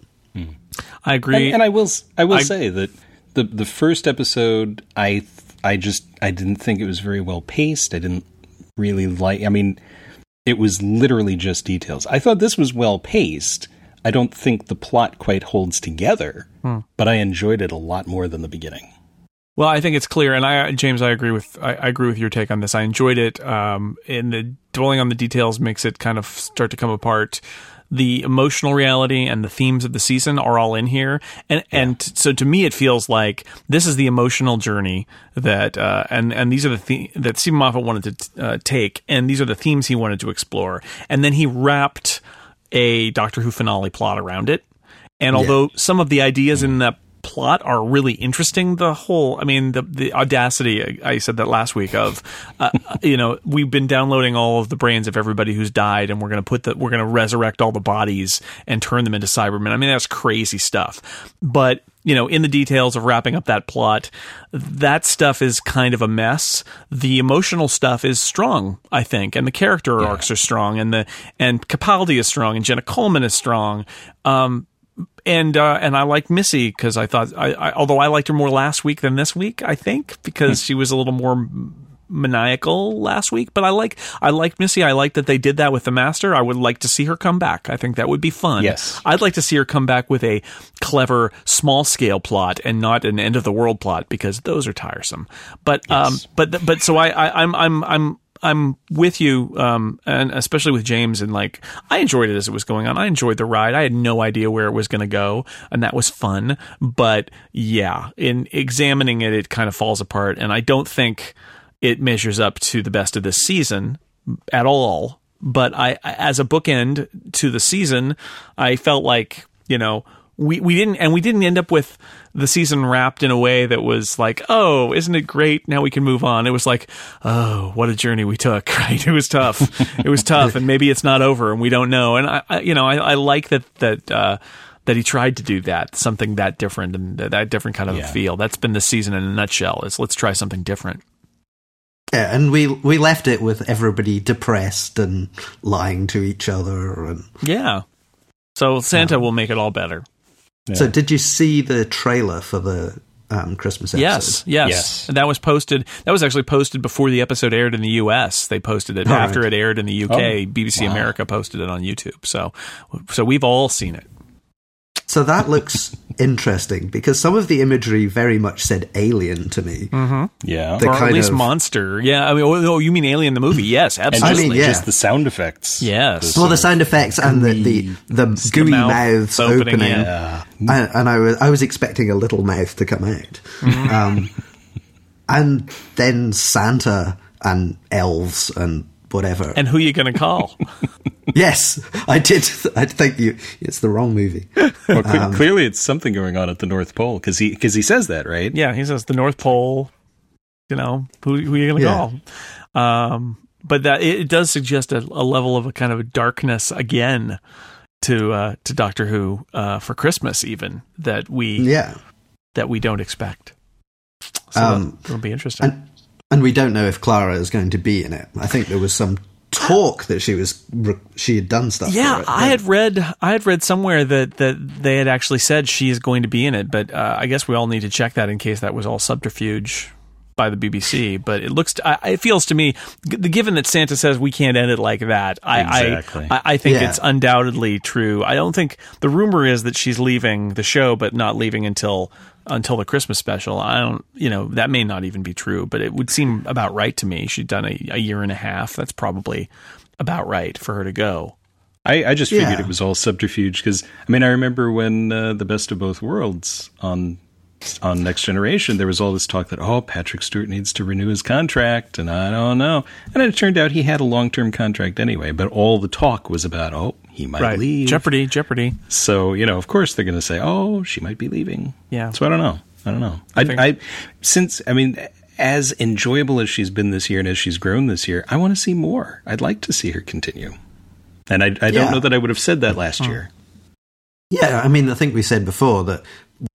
I agree. And, and I will s- I will I- say that the the first episode I th- I just I didn't think it was very well paced. I didn't really like I mean it was literally just details. I thought this was well paced. I don't think the plot quite holds together, but I enjoyed it a lot more than the beginning. Well, I think it's clear, and I, James, I agree with I, I agree with your take on this. I enjoyed it, um, and the dwelling on the details makes it kind of start to come apart. The emotional reality and the themes of the season are all in here, and and so to me, it feels like this is the emotional journey that, uh, and and these are the, the that Steven Moffat wanted to uh, take, and these are the themes he wanted to explore, and then he wrapped a Doctor Who finale plot around it. And although some of the ideas in that plot are really interesting, the whole, I mean, the, the audacity, I I said that last week of, uh, [laughs] you know, we've been downloading all of the brains of everybody who's died and we're going to put the, we're going to resurrect all the bodies and turn them into Cybermen. I mean, that's crazy stuff. But, you know, in the details of wrapping up that plot, that stuff is kind of a mess. The emotional stuff is strong, I think, and the character arcs are strong, and the and Capaldi is strong, and Jenna Coleman is strong. Um, and uh, and I like Missy because I thought, I, I, although I liked her more last week than this week, I think because she was a little more maniacal last week. But I like I like Missy. I like that they did that with the Master. I would like to see her come back. I think that would be fun. Yes. I'd like to see her come back with a clever small scale plot and not an end of the world plot because those are tiresome. But um, but but so I, I I'm I'm I'm I'm with you, um, and especially with James. And like, I enjoyed it as it was going on. I enjoyed the ride. I had no idea where it was going to go, and that was fun. But yeah, in examining it, it kind of falls apart, and I don't think it measures up to the best of this season at all. But I, as a bookend to the season, I felt like you know we we didn't and we didn't end up with the season wrapped in a way that was like oh isn't it great? Now we can move on. It was like oh what a journey we took [laughs] right? It was tough. It was tough and maybe it's not over and we don't know. And i, I you know I, I like that that uh that he tried to do that something that different and that different kind of Yeah. feel. That's been the season in a nutshell is let's try something different Yeah, and we we left it with everybody depressed and lying to each other. And yeah so santa will make it all better so, did you see the trailer for the um, Christmas episode? Yes, yes, Yes. And that was posted. That was actually posted before the episode aired in the U.S. They posted it All after right. it aired in the U.K. Oh, BBC wow. America posted it on YouTube. So, so we've all seen it. So that looks interesting because some of the imagery very much said alien to me. Yeah. The or at kind least of- monster. Yeah, I mean, oh, oh, you mean Alien the movie? Yes, and absolutely. just, mean, yeah. just the sound effects. Yes. The Well, the sound effects and the the, the gooey mouth mouths opening, opening, yeah. and, and I was I was expecting a little mouth to come out, Mm-hmm. um, and then Santa and elves and whatever. and who are you going to call? [laughs] yes, I did. I think you. It's the wrong movie. Well, cle- Um, clearly, it's something going on at the North Pole because he because he says that, right? yeah, he says the North Pole. You know, who, who are you going to Yeah. call? Um, but that it, it does suggest a, a level of a kind of a darkness again to uh, to Doctor Who uh, for Christmas, even that we Yeah, that we don't expect. So Um, that, will be interesting. and and we don't know if Clara is going to be in it. I think there was some talk that she was she had done stuff. yeah, for it. I had read I had read somewhere that that they had actually said she is going to be in it, but uh, I guess we all need to check that in case that was all subterfuge by the BBC. But it looks, I, it feels to me, g- given that Santa says we can't end it like that, I Exactly. I, I, I think Yeah. it's undoubtedly true. I don't think the rumor is that she's leaving the show, but not leaving until until the Christmas special. I don't, you know, that may not even be true, but it would seem about right to me. She'd done a, a year and a half. That's probably about right for her to go. I, I just figured Yeah. it was all subterfuge because I mean I remember when uh, the Best of Both Worlds on on Next Generation there was all this talk that oh Patrick Stewart needs to renew his contract and I don't know and it turned out he had a long term contract anyway but all the talk was about oh he might leave Jeopardy, Jeopardy. so you know of course they're going to say oh she might be leaving Yeah. so I don't know I don't know I, think- I since I mean as enjoyable as she's been this year and as she's grown this year I want to see more I'd like to see her continue. And I, I don't Yeah. know that I would have said that last year. Yeah, I mean, I think we said before that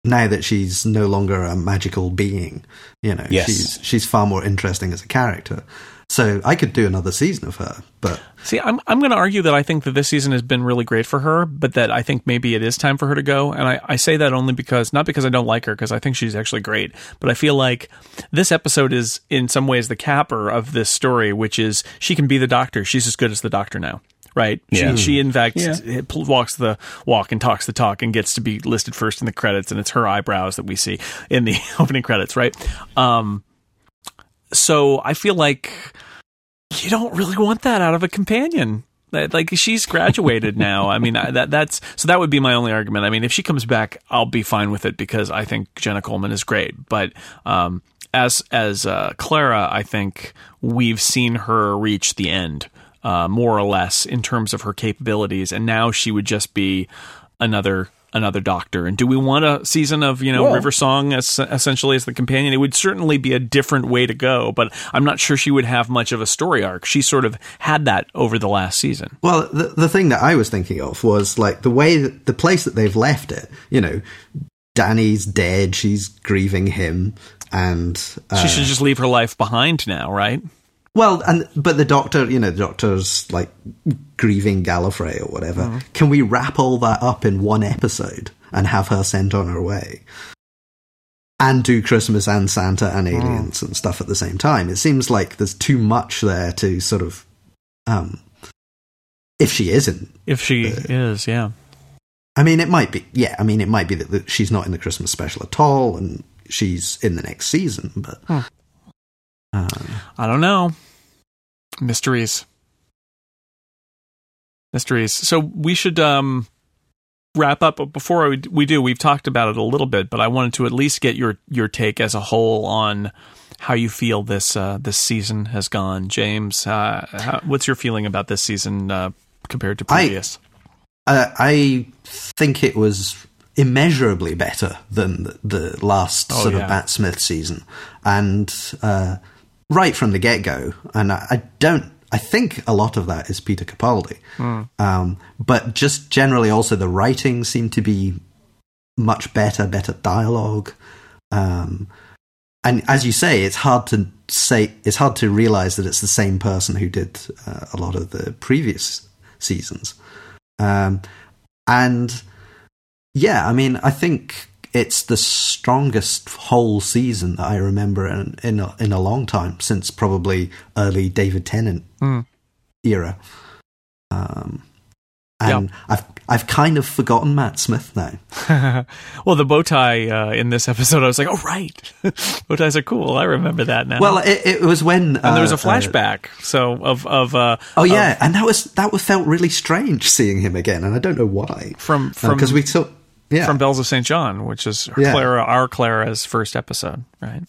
now that she's no longer a magical being, you know, Yes. she's she's far more interesting as a character. So I could do another season of her, but See, I'm I'm going to argue that I think that this season has been really great for her, but that I think maybe it is time for her to go. And I, I say that only because not because I don't like her, because I think she's actually great, but I feel like this episode is in some ways the capper of this story, which is she can be the doctor. She's as good as the doctor now. Right. Yeah. She, she in fact Yeah. pl- walks the walk and talks the talk and gets to be listed first in the credits, and it's her eyebrows that we see in the [laughs] opening credits. Right. Um. So I feel like you don't really want that out of a companion. Like she's graduated now. I mean, that that's so that would be my only argument. I mean, if she comes back, I'll be fine with it because I think Jenna Coleman is great. But um, as as uh, Clara, I think we've seen her reach the end, uh, more or less, in terms of her capabilities, and now she would just be another another doctor. And do we want a season of you know Well- River Song as essentially as the companion? It would certainly be a different way to go, but I'm not sure she would have much of a story arc. She sort of had that over the last season. well, the the thing that I was thinking of was like the way that the place that they've left it. You know, Danny's dead; she's grieving him, and uh, She should just leave her life behind now, right? Well, and but the doctor, you know, the doctor's like grieving Gallifrey or whatever. Mm-hmm. Can we wrap all that up in one episode and have her sent on her way? And do Christmas and Santa and Mm. aliens and stuff at the same time. It seems like there's too much there to sort of um if she isn't. If she is, yeah. I mean it might be yeah, I mean it might be that, that she's not in the Christmas special at all and she's in the next season, but Hmm. Um, I don't know. Mysteries. Mysteries. So we should um, wrap up. But before we do, we've talked about it a little bit, but I wanted to at least get your your take as a whole on how you feel this uh, this season has gone. James, uh, how, what's your feeling about this season uh, compared to previous? I, I think it was immeasurably better than the, the last oh, sort yeah. of Matt Smith season, and uh, right from the get go. And I, I, don't. I think a lot of that is Peter Capaldi, mm. um, but just generally also the writing seemed to be much better, better dialogue. Um, and as you say, it's hard to say. It's hard to realize that it's the same person who did uh, a lot of the previous seasons. Um, and yeah, I mean, I think it's the strongest whole season that I remember in in a, in a long time since probably early David Tennant mm. era. Um, and yep. I've I've kind of forgotten Matt Smith now. [laughs] well, the bow tie uh, in this episode, I was like, oh right, [laughs] bow ties are cool. I remember that now. Well, it, it was when uh, and there was a uh, flashback. Uh, so of of uh, oh yeah, of, and that was that felt really strange seeing him again, and I don't know why. From from because we saw yeah. from Bells of St. John, which is yeah. Clara, our Clara's first episode, right?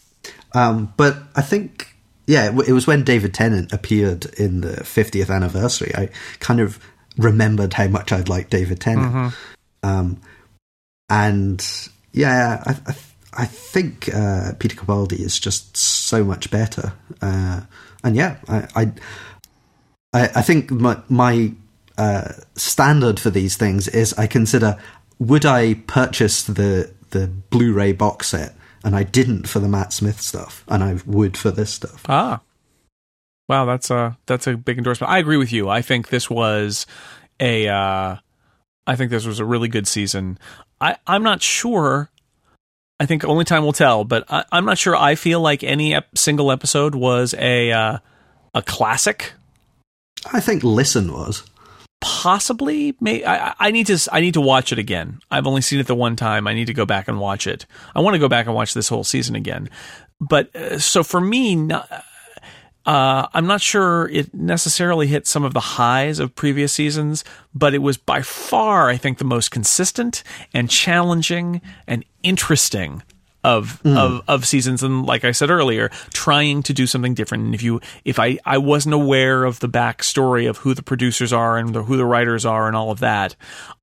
Um, but I think, yeah, it was when David Tennant appeared in the 50th anniversary. I kind of remembered how much I'd liked David Tennant. Mm-hmm. Um, and yeah, I, I, I think uh, Peter Capaldi is just so much better. Uh, and yeah, I, I, I think my, my uh, standard for these things is I consider would I purchase the the Blu-ray box set, and I didn't for the Matt Smith stuff, and I would for this stuff. Ah, wow, that's a that's a big endorsement. I agree with you. I think this was a uh, I think this was a really good season. I I'm not sure. I think only time will tell, but I, am not sure. I feel like any ep- single episode was a uh, a classic. I think Listen was possibly may I, I, need to i need to watch it again. I've only seen it the one time. I need to go back and watch it. I want to go back and watch this whole season again. But uh, so for me uh, i'm not sure it necessarily hit some of the highs of previous seasons but it was by far i think the most consistent and challenging and interesting of mm. of of seasons and like I said earlier, trying to do something different. And if you if I I wasn't aware of the backstory of who the producers are and the, who the writers are and all of that,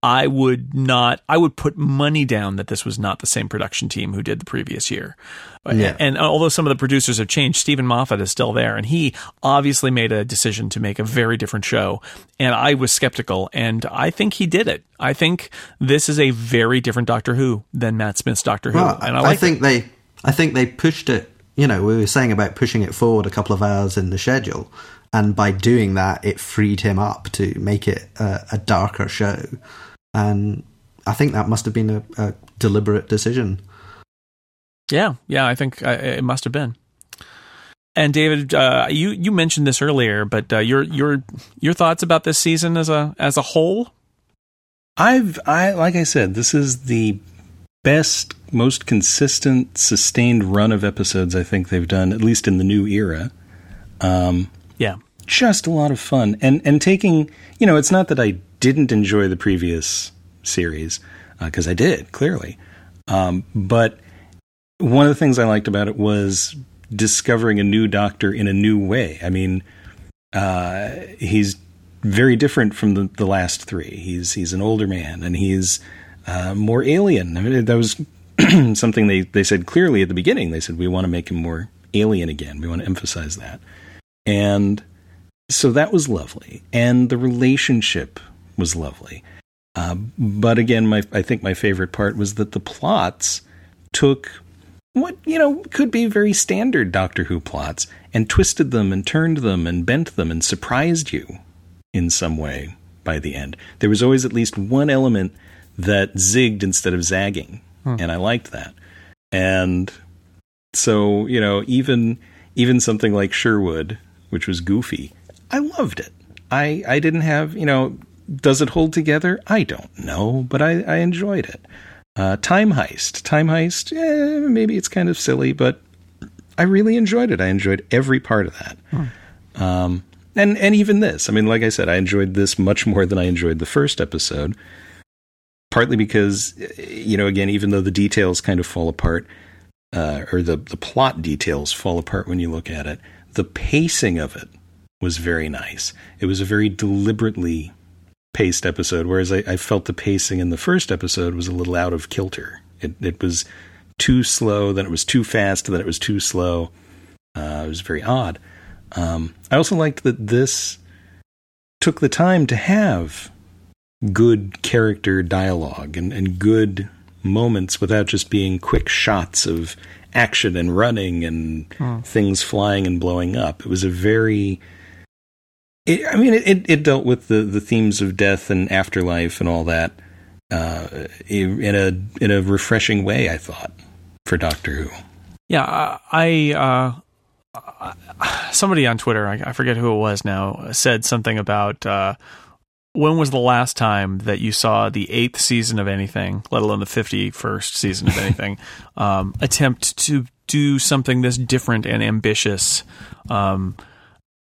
I would not I would put money down that this was not the same production team who did the previous year. Yeah. And although some of the producers have changed, Steven Moffat is still there, and he obviously made a decision to make a very different show. And I was skeptical, and I think he did it. I think this is a very different Doctor Who than Matt Smith's Doctor Who, well, and I, like I think it. they, I think they pushed it. You know, we were saying about pushing it forward a couple of hours in the schedule, and by doing that, it freed him up to make it a, a darker show. And I think that must have been a, a deliberate decision. Yeah, yeah, I think uh, it must have been. And David, uh, you you mentioned this earlier, but uh, your your your thoughts about this season as a as a whole? I've I like I said, this is the best, most consistent, sustained run of episodes I think they've done, at least in the new era. Um, yeah, just a lot of fun, and and taking you know, it's not that I didn't enjoy the previous series because uh, I did clearly, um, but one of the things I liked about it was discovering a new doctor in a new way. I mean, uh, he's very different from the, the last three. He's he's an older man and he's uh, more alien. I mean, that was [clears throat] something they, they said clearly at the beginning. They said we want to make him more alien again. We want to emphasize that, and so that was lovely. And the relationship was lovely. Uh, but again, my I think my favorite part was that the plots took what you know could be very standard Doctor Who plots and twisted them and turned them and bent them and surprised you in some way by the end. There was always at least one element that zigged instead of zagging, hmm. and I liked that. And so you know, even even something like Sherwood, which was goofy, I loved it. I I didn't have you know. Does it hold together? I don't know, but I, I enjoyed it. Uh, Time Heist. Time Heist, eh, maybe it's kind of silly, but I really enjoyed it. I enjoyed every part of that. Hmm. Um, and and even this. I mean, like I said, I enjoyed this much more than I enjoyed the first episode. Partly because, you know, again, even though the details kind of fall apart, uh, or the the plot details fall apart when you look at it, the pacing of it was very nice. It was a very deliberately paced episode, whereas I, I felt the pacing in the first episode was a little out of kilter. It it was too slow, then it was too fast, then it was too slow. Uh, it was very odd. Um, I also liked that this took the time to have good character dialogue and, and good moments without just being quick shots of action and running and hmm. things flying and blowing up. It was a very it, I mean, it, it dealt with the, the themes of death and afterlife and all that uh, in a in a refreshing way. I thought for Doctor Who. Yeah, I uh, [sighs] somebody on Twitter, I, I, forget who it was now, said something about uh, when was the last time that you saw the eighth season of anything, let alone the fifty-first season of [laughs] anything, um, attempt to do something this different and ambitious. Um,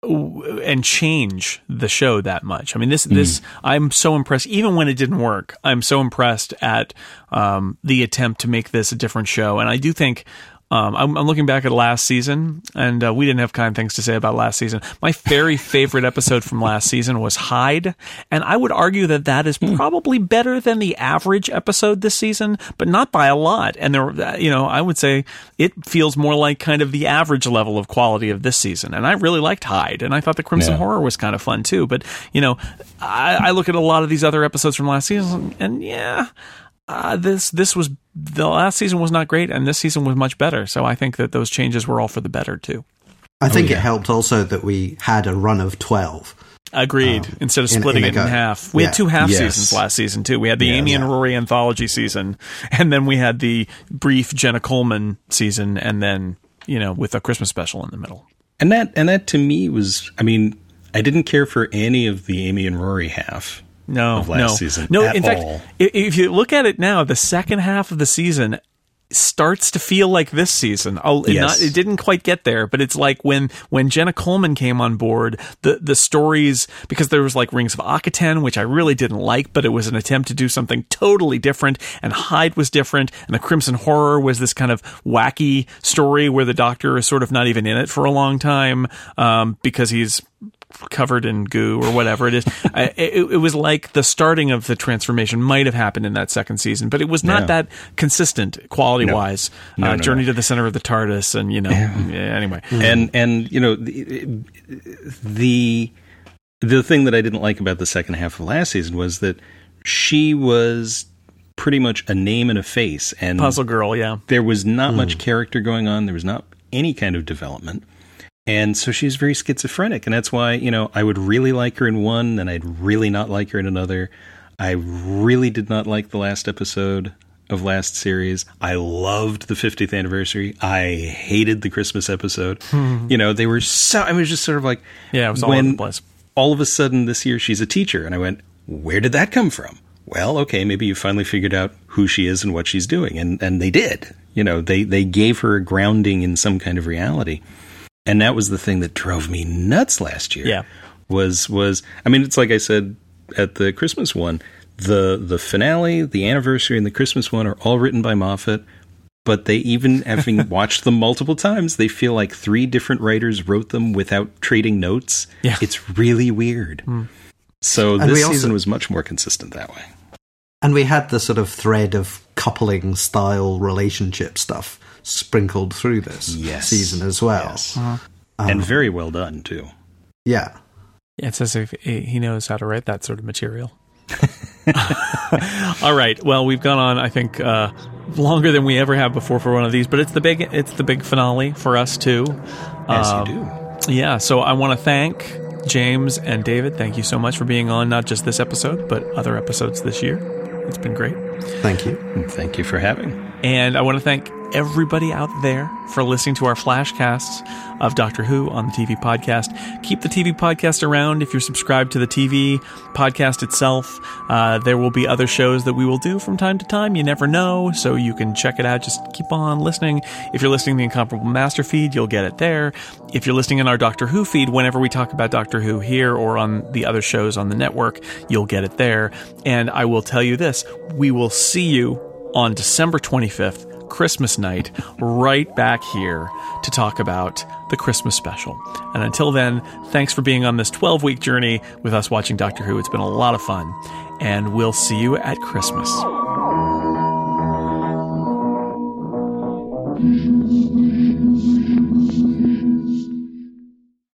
and change the show that much. I mean, this, mm. this, I'm so impressed, even when it didn't work, I'm so impressed at, um, the attempt to make this a different show. And I do think, um, I'm, I'm, looking back at last season, and uh, we didn't have kind things to say about last season. My very [laughs] favorite episode from last season was Hide, and I would argue that that is hmm. probably better than the average episode this season, but not by a lot. And there, uh, you know, I would say it feels more like kind of the average level of quality of this season. And I really liked Hide, and I thought the Crimson yeah. Horror was kind of fun too. But you know, I, I look at a lot of these other episodes from last season, and yeah uh, this this was the last season was not great, and this season was much better. So I think that those changes were all for the better too. I think oh, yeah. it helped also that we had a run of twelve. Agreed. Um, Instead of splitting in, in it in half, we yeah. had two half yes. seasons last season too. We had the yeah, Amy and Rory anthology season, [laughs] and then we had the brief Jenna Coleman season, and then you know with a Christmas special in the middle. And that and that to me was, I mean, I didn't care for any of the Amy and Rory half no, of last no. season. No, in all. fact, if you look at it now, the second half of the season starts to feel like this season. Oh, yes. not, it didn't quite get there, but it's like when when Jenna Coleman came on board, the the stories because there was like Rings of Akhaten, which I really didn't like, but it was an attempt to do something totally different, and Hide was different, and the Crimson Horror was this kind of wacky story where the Doctor is sort of not even in it for a long time um, because he's covered in goo or whatever it is. [laughs] I, it, it, was like the starting of the transformation might have happened in that second season, but it was not that consistent quality no. wise. No, uh, no, Journey to the Center of the TARDIS, and you know, yeah. anyway, [laughs] and and you know the, the the thing that I didn't like about the second half of last season was that she was pretty much a name and a face and puzzle girl. Yeah, there was not mm. much character going on. There was not any kind of development. And so she's very schizophrenic. And that's why, you know, I would really like her in one and I'd really not like her in another. I really did not like the last episode of last series. I loved the 50th anniversary. I hated the Christmas episode. Hmm. you know, they were so, I mean it was just sort of like, yeah, it was all over the place. All of a sudden this year she's a teacher. And I went, where did that come from? Well, okay, maybe you finally figured out who she is and what she's doing. And, and they did. You know, they, they gave her a grounding in some kind of reality and that was the thing that drove me nuts last year. Yeah, was was I mean, it's like I said at the Christmas one, the the finale, the anniversary, and the Christmas one are all written by Moffat. But they even [laughs] having watched them multiple times, they feel like three different writers wrote them without trading notes. Yeah, it's really weird. Mm. So and this season was much more consistent that way. And we had the sort of thread of coupling style relationship stuff sprinkled through this yes. season as well. Yes. Uh-huh. Um, and very well done, too. Yeah. yeah. It's as if he knows how to write that sort of material. [laughs] All right. Well, we've gone on, I think, uh, longer than we ever have before for one of these, but it's the big, it's the big finale for us too. Yes, um, you do. Yeah. So I want to thank James and David. Thank you so much for being on not just this episode, but other episodes this year. It's been great. Thank you. And thank you for having. And I want to thank everybody out there for listening to our flashcasts of Doctor Who on the TV podcast. Keep the TV podcast around if you're subscribed to the TV podcast itself. Uh, there will be other shows that we will do from time to time. You never know, so you can check it out. Just keep on listening. If you're listening to the Incomparable Master feed, you'll get it there. If you're listening in our Doctor Who feed, whenever we talk about Doctor Who here or on the other shows on the network, you'll get it there. And I will tell you this we will see you on December 25th Christmas night right back here to talk about the Christmas special. And until then, thanks for being on this 12 week journey with us watching Doctor Who. It's been a lot of fun, and we'll see you at Christmas.